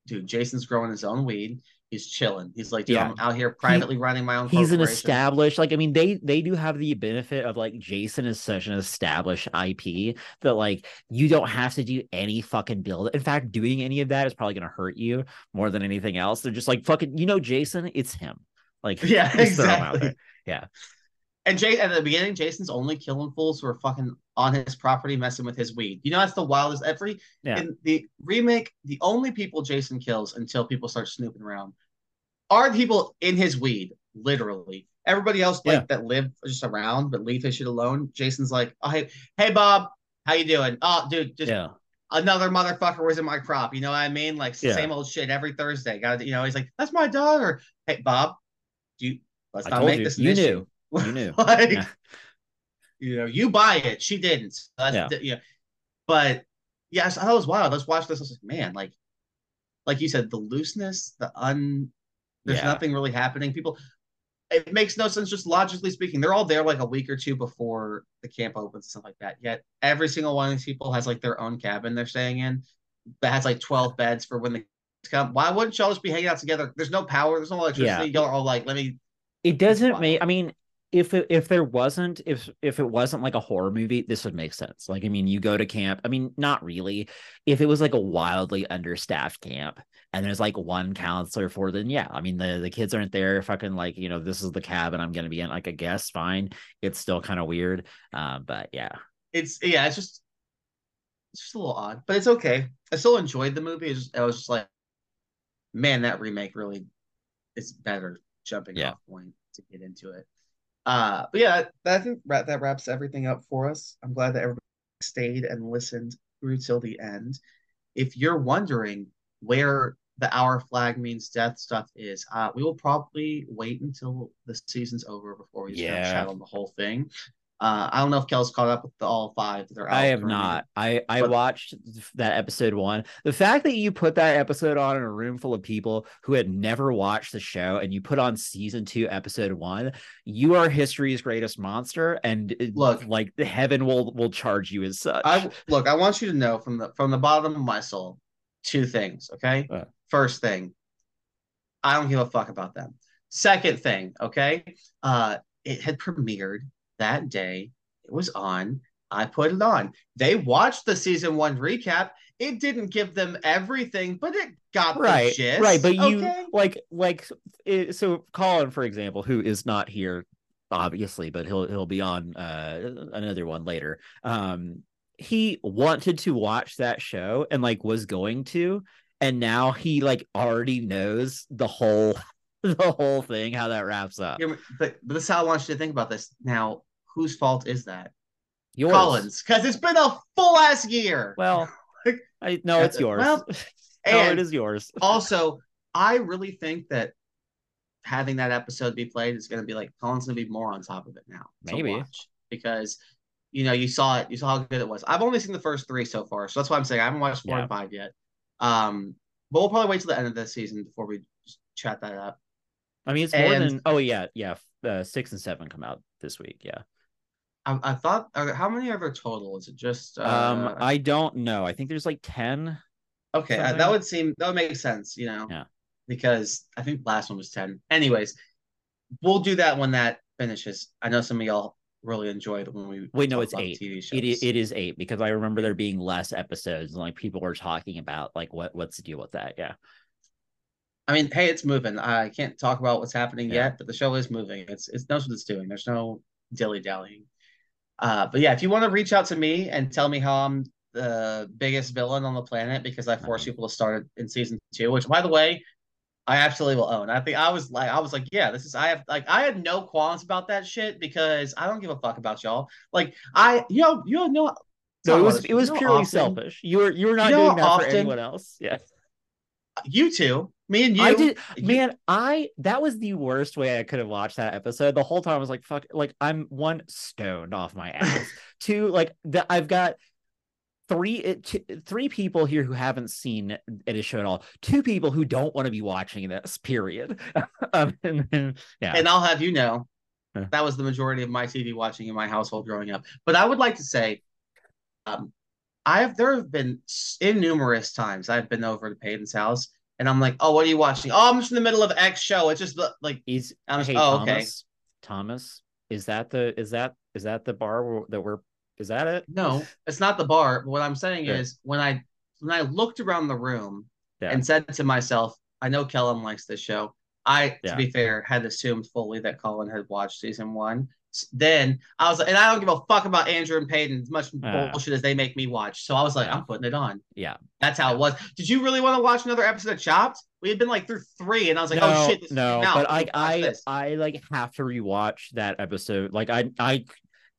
dude, Jason's growing his own weed. He's chilling. He's like, Yeah. I'm out here privately running my own. He's an established, like I mean, they they do have the benefit of like Jason is such an established IP that like you don't have to do any fucking build. In fact, doing any of that is probably gonna hurt you more than anything else. They're just like fucking, you know, Jason, it's him. Like Yeah, just throw him out exactly. Yeah. And Jay at the beginning, Jason's only killing fools who are fucking on his property messing with his weed. You know, that's the wildest. Every Yeah. in the remake, the only people Jason kills until people start snooping around are the people in his weed, literally. Everybody else like Yeah. that live just around but leave his shit alone. Jason's like, oh hey, hey Bob, how you doing? Oh, dude, just Yeah. another motherfucker was in my crop. You know what I mean? Like same old shit every Thursday. Got you know, he's like, that's my daughter. Hey Bob, do you let's I not make you. this an You issue. knew. You knew. like, Yeah. you know, you buy it. She didn't. So that's Yeah. yeah. yeah. But yes, I thought it was wild. Let's watch this. I was like, man, like, like you said, the looseness, the un. There's Yeah. nothing really happening. People, it makes no sense just logically speaking. They're all there like a week or two before the camp opens and stuff like that. Yet every single one of these people has like their own cabin they're staying in that has like 12 beds for when the kids come. Why wouldn't y'all just be hanging out together? There's no power. There's no electricity. Y'all are all like, let me. It doesn't make. I mean, if it, if there wasn't if if it wasn't like a horror movie, this would make sense. Like, I mean, you go to camp. I mean, not really. If it was like a wildly understaffed camp and there's like one counselor for, then yeah. I mean, the the kids aren't there. Fucking like you know, this is the cabin I'm gonna be in. Like, I guess fine. It's still kind of weird. Um, but yeah, It's yeah. It's just. It's just a little odd, but it's okay. I still enjoyed the movie. Just, I was just like, man, that remake really is better jumping Yeah. off point to get into it. Uh, but yeah, that, I think that, that wraps everything up for us. I'm glad that everybody stayed and listened through till the end. If you're wondering where the Our Flag Means Death stuff is, uh, we will probably wait until the season's over before we Yeah. chat on the whole thing. Uh, I don't know if Kel's caught up with the, all five that are out. I have not. I I But- watched that episode one. The fact that you put that episode on in a room full of people who had never watched the show, and you put on season two, episode one, you are history's greatest monster, and it- Look. like the heaven will will charge you as such. I look. I want you to know from the from the bottom of my soul, two things. Okay. Uh. First thing, I don't give a fuck about them. Second thing, okay. Uh, it had premiered that day. It was on. I put it on. They watched the season one recap. It didn't give them everything, but it got right, right. But you okay? like like it, so Colin, for example, who is not here obviously, but he'll he'll be on uh another one later. Um, he wanted to watch that show and like was going to, and now he like already knows the whole the whole thing how that wraps up. But, but this is how I want you to think about this. Now, whose fault is that? Yours. Collins, because it's been a full ass year. Well, I no, it's yours. Well, no, it is yours. also, I really think that having that episode be played is going to be like Colin's going to be more on top of it now. Maybe. watch, because you know you saw it, you saw how good it was. I've only seen the first three so far, so that's why I'm saying I haven't watched four Yeah. and five yet. Um, but we'll probably wait till the end of the season before we chat that up. I mean, it's more and- than. Oh yeah, yeah. Uh, six and seven come out this week. Yeah. I, I thought, how many are there total? Is it just? Uh, Um, I don't know. I think there's like ten. Okay, uh, that would seem that would make sense, you know. Yeah. Because I think last one was ten. Anyways, we'll do that when that finishes. I know some of y'all really enjoyed when we Wait, no, it's eight. TV shows. It is, it is eight because I remember there being less episodes and like people were talking about like what what's the deal with that. Yeah. I mean, hey, it's moving. I can't talk about what's happening Yeah. yet, but the show is moving. It's it knows what it's doing. There's no dilly dallying. Uh, but yeah, if you want to reach out to me and tell me how I'm the biggest villain on the planet because I forced Uh-huh. people to start in season two, which by the way, I absolutely will own. I think I was like, I was like, yeah, this is I have like I had no qualms about that shit because I don't give a fuck about y'all. Like I, you know, you have no. It was it was you know purely often- selfish. You were you were not You know doing that how for anyone else. Yeah. You two, me and you. I did you- man, I that was the worst way I could have watched that episode. The whole time I was like, fuck, like I'm one stoned off my ass. Two, like the, I've got three it, t- three people here who haven't seen it show at all. Two people who don't want to be watching this, period. um, and then yeah. And I'll have you know, That was the majority of my TV watching in my household growing up. But I would like to say, um, I've there have been innumerous times I've been over to Peyton's house and I'm like, oh, what are you watching? Oh, I'm just in the middle of X show. It's just the- like, he's. I'm just, hey oh, Thomas, okay. Thomas, is that the is that is that the bar that we're is that it? no, it's not the bar. But what I'm saying is when I when I looked around the room Yeah. and said to myself, I know Kelham likes this show. I, Yeah. to be fair, had assumed fully that Colin had watched season one. Then I was like, and I don't give a fuck about Andrew and Peyton as much Ah. bullshit as they make me watch. So I was like, Yeah. I'm putting it on. Yeah. That's how it was. Did you really want to watch another episode of Chopped? We had been like through three, and I was like, no, oh shit, this no, but I Let's I. I like have to rewatch that episode. Like I I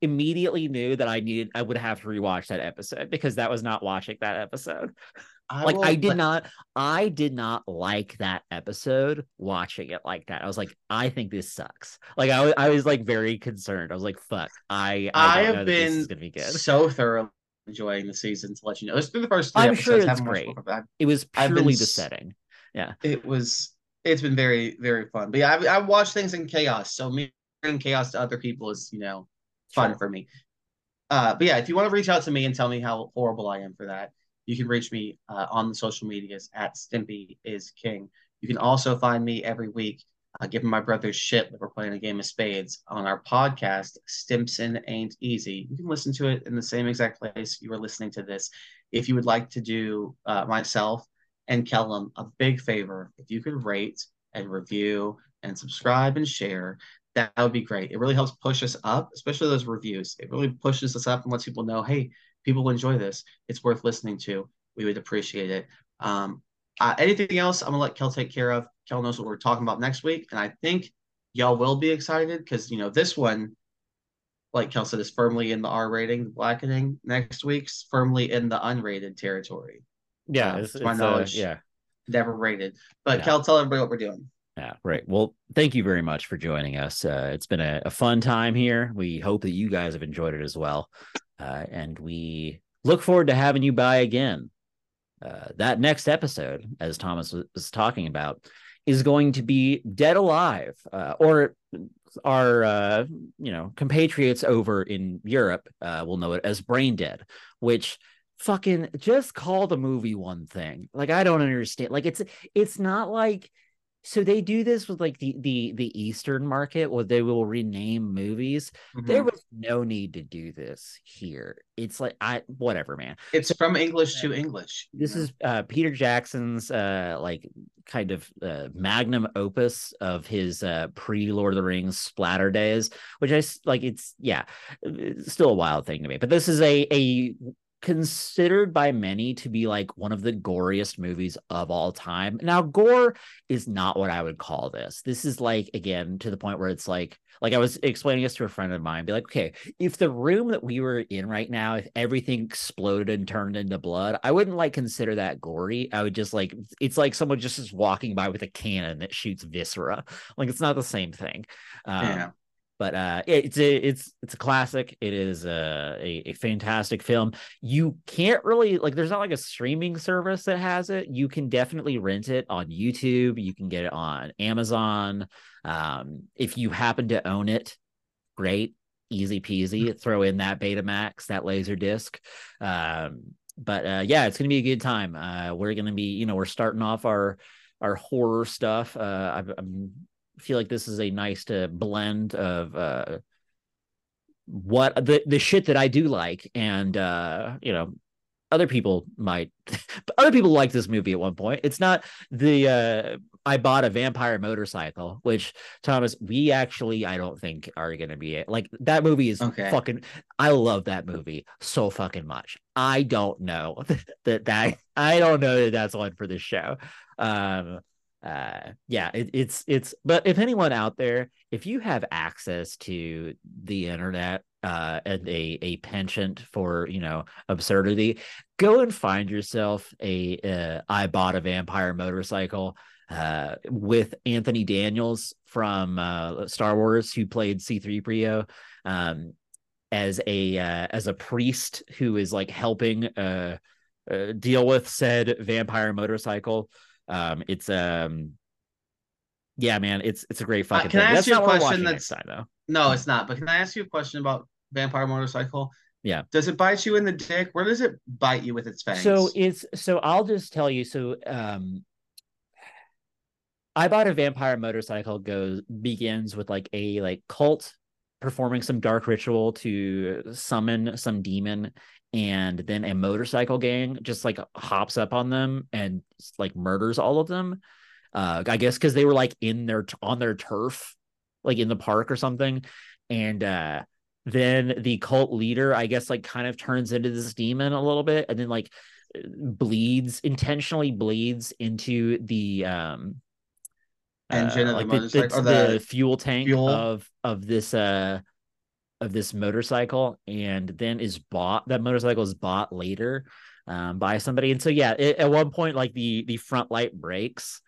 immediately knew that I needed I would have to rewatch that episode because that was not watching that episode. like will I did let- not I did not like that episode watching it like that. I was like, I think this sucks. Like I was I was like very concerned. I was like, fuck, I I, I have this been be good. so thoroughly enjoying the season to let you know. It's through the first three I'm episodes. sure it's great. more of that. It was I've been purely the setting. It was. It's been very very fun. But yeah, I, I watch things in chaos. So me bringing chaos to other people is you know fun Sure. for me. Uh, but yeah, if you want to reach out to me and tell me how horrible I am for that, you can reach me uh, on the social medias at Stimpy is King. You can also find me every week uh, giving my brothers shit that we're playing a game of spades on our podcast, Stimpson Ain't Easy. You can listen to it in the same exact place you were listening to this. If you would like to do uh, myself and Kelham a big favor, if you could rate and review and subscribe and share, that would be great. It really helps push us up, especially those reviews. It really pushes us up and lets people know, hey, people enjoy this. It's worth listening to. We would appreciate it. Um, uh, anything else, I'm gonna let Kel take care of. Kel knows what we're talking about next week, and I think y'all will be excited because you know this one, like Kel said, is firmly in the R rating, the blackening. Next week's firmly in the unrated territory, Yeah, Uh, it's, to my it's, uh, knowledge. yeah. never rated. But Yeah. Kel, tell everybody what we're doing. Yeah, right. Well, thank you very much for joining us. Uh, it's been a, a fun time here. We hope that you guys have enjoyed it as well. Uh, and we look forward to having you by again. Uh, that next episode, as Thomas was, talking about, is going to be Dead Alive, uh, or our uh, you know compatriots over in Europe uh, will know it as Brain Dead, which fucking just call the movie one thing. Like I don't understand. Like it's it's not like so they do this with like the the the Eastern market where they will rename movies. There Mhm. was no need to do this here. It's like I whatever, man. It's from English to English. This know? is uh Peter Jackson's uh like kind of uh, magnum opus of his uh pre Lord of the Rings splatter days, which I like it's yeah, it's still a wild thing to me. But this is a a considered by many to be like one of the goriest movies of all time. Now gore is not what I would call this. This is like again to the point where it's like like I was explaining this to a friend of mine, be like, okay, if the room that we were in right now, if everything exploded and turned into blood, I wouldn't like consider that gory. I would just like it's like someone just is walking by with a cannon that shoots viscera. Like it's not the same thing. Um, Yeah. But uh it's a it's it's a classic. It is a, a a fantastic film. You can't really like there's not like a streaming service that has it. You can definitely rent it on youtube. You can get it on amazon. Um if you happen to own it great easy peasy. Throw in that betamax that laser disc. Um but uh yeah it's gonna be a good time. Uh we're gonna be you know we're starting off our our horror stuff. Uh I'm, I'm feel like this is a nice to blend of uh what the the shit that I do like and uh you know other people might other people like this movie at one point. It's not the uh I bought a vampire motorcycle which Thomas we actually I don't think are going to be it like that movie is Okay. fucking I love that movie so fucking much. I don't know that that I don't know that that's one for this show. Um uh yeah it, it's it's but if anyone out there if you have access to the internet uh and a a penchant for you know absurdity go and find yourself a uh, i bought a vampire motorcycle uh with anthony daniels from uh star wars who played c3po um as a uh, as a priest who is like helping uh, uh deal with said vampire motorcycle um it's um yeah, man, it's it's a great fucking. Uh, can thing. I ask That's you a not what we're question that's- time, though. No, it's not. But can I ask you a question about Vampire Motorcycle? Yeah. Does it bite you in the dick? Where does it bite you with its fangs? So it's so I'll just tell you. So um, I bought a vampire motorcycle. Goes begins with like a like cult performing some dark ritual to summon some demon, and then a motorcycle gang just like hops up on them and like murders all of them. Uh, I guess because they were like in their on their turf, like in the park or something, and uh then the cult leader i guess like kind of turns into this demon a little bit and then like bleeds intentionally bleeds into the um Engine uh, of the like the, the, the the fuel tank fuel? of of this uh of this motorcycle and then is bought that motorcycle is bought later um by somebody. And so yeah it, at one point like the the front light breaks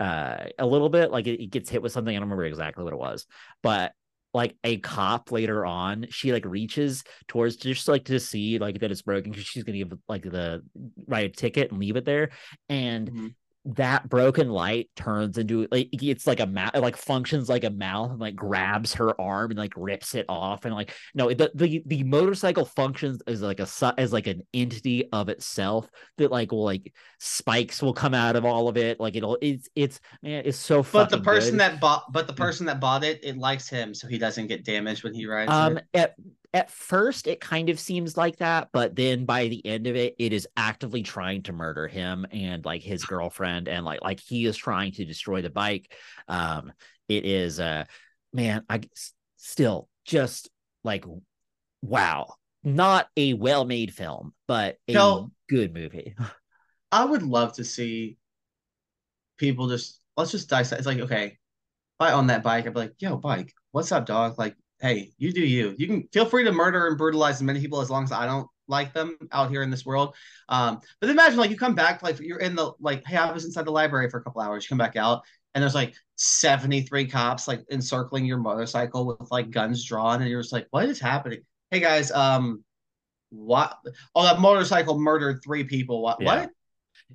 uh a little bit like it, it gets hit with something. I don't remember exactly what it was but like a cop later on she like reaches towards just like to see like that it's broken because she's gonna give like the a ticket and leave it there. And Mhm. That broken light turns into like it's like a mouth it like functions like a mouth and like grabs her arm and like rips it off and like no the the, the motorcycle functions as like a su- as like an entity of itself that like will like spikes will come out of all of it like it'll it's it's man it's so but the person good. that bought but the person that bought it, it likes him, so he doesn't get damaged when he rides Um, it. at at first it kind of seems like that, but then by the end of it, it is actively trying to murder him and like his girlfriend, and like like he is trying to destroy the bike. Um, it is uh, man, I still just like wow, not a well-made film, but a Kel- good movie. I would love to see people just let's just dissect. It's like, okay, if I own that bike, I'd be like, yo, bike, what's up, dog? Like, hey, you do you. You can feel free to murder and brutalize as many people as long as I don't like them out here in this world. Um, but imagine like you come back, like you're in the like, hey, I was inside the library for a couple hours. You come back out, and there's like 73 cops like encircling your motorcycle with like guns drawn, and you're just like, what is happening? Hey guys, um, what? Oh, that motorcycle murdered three people. What? Yeah. What?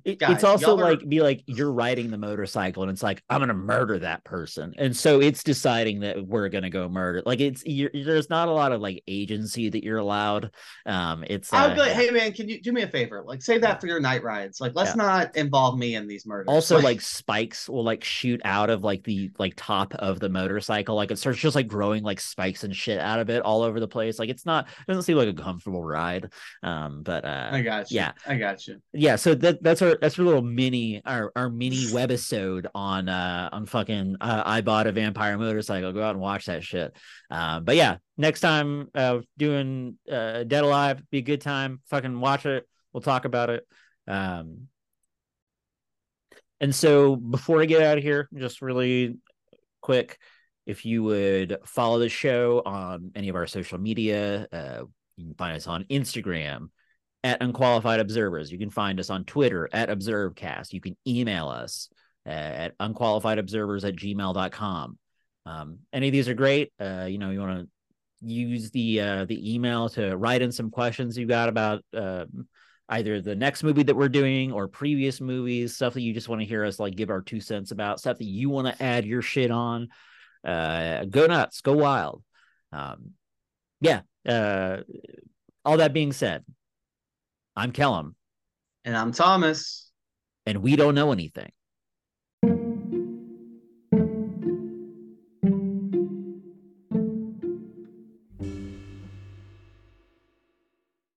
It- Guys, it's also are- like be like you're riding the motorcycle and it's like I'm gonna murder that person, and so it's deciding that we're gonna go murder. Like it's you're, there's not a lot of like agency that you're allowed. Um, it's I uh, be like, hey man, can you do me a favor? Like save that for your night rides. Like let's Yeah. not involve me in these murders. also like spikes will like shoot out of like the like top of the motorcycle like it starts just like growing like spikes and shit out of it all over the place like it's not it doesn't seem like a comfortable ride um but uh I got you. yeah. I got you. yeah so that that's that's our little mini our our mini webisode on uh on fucking uh, i bought a vampire motorcycle. Go out and watch that shit. Um but yeah next time uh doing uh dead alive be a good time. Fucking watch it. We'll talk about it. Um and so before i get out of here just really quick if you would follow the show on any of our social media uh you can find us on instagram at unqualified observers. You can find us on Twitter at observecast. You can email us uh, at unqualifiedobservers at gmail.com. Um, any of these are great. Uh, you know, you want to use the uh, the email to write in some questions you got about um, either the next movie that we're doing or previous movies, stuff that you just want to hear us like give our two cents about, stuff that you want to add your shit on. Uh, go nuts, go wild. Um, yeah. Uh, all that being said, I'm Kelham, And I'm Thomas. and we don't know anything.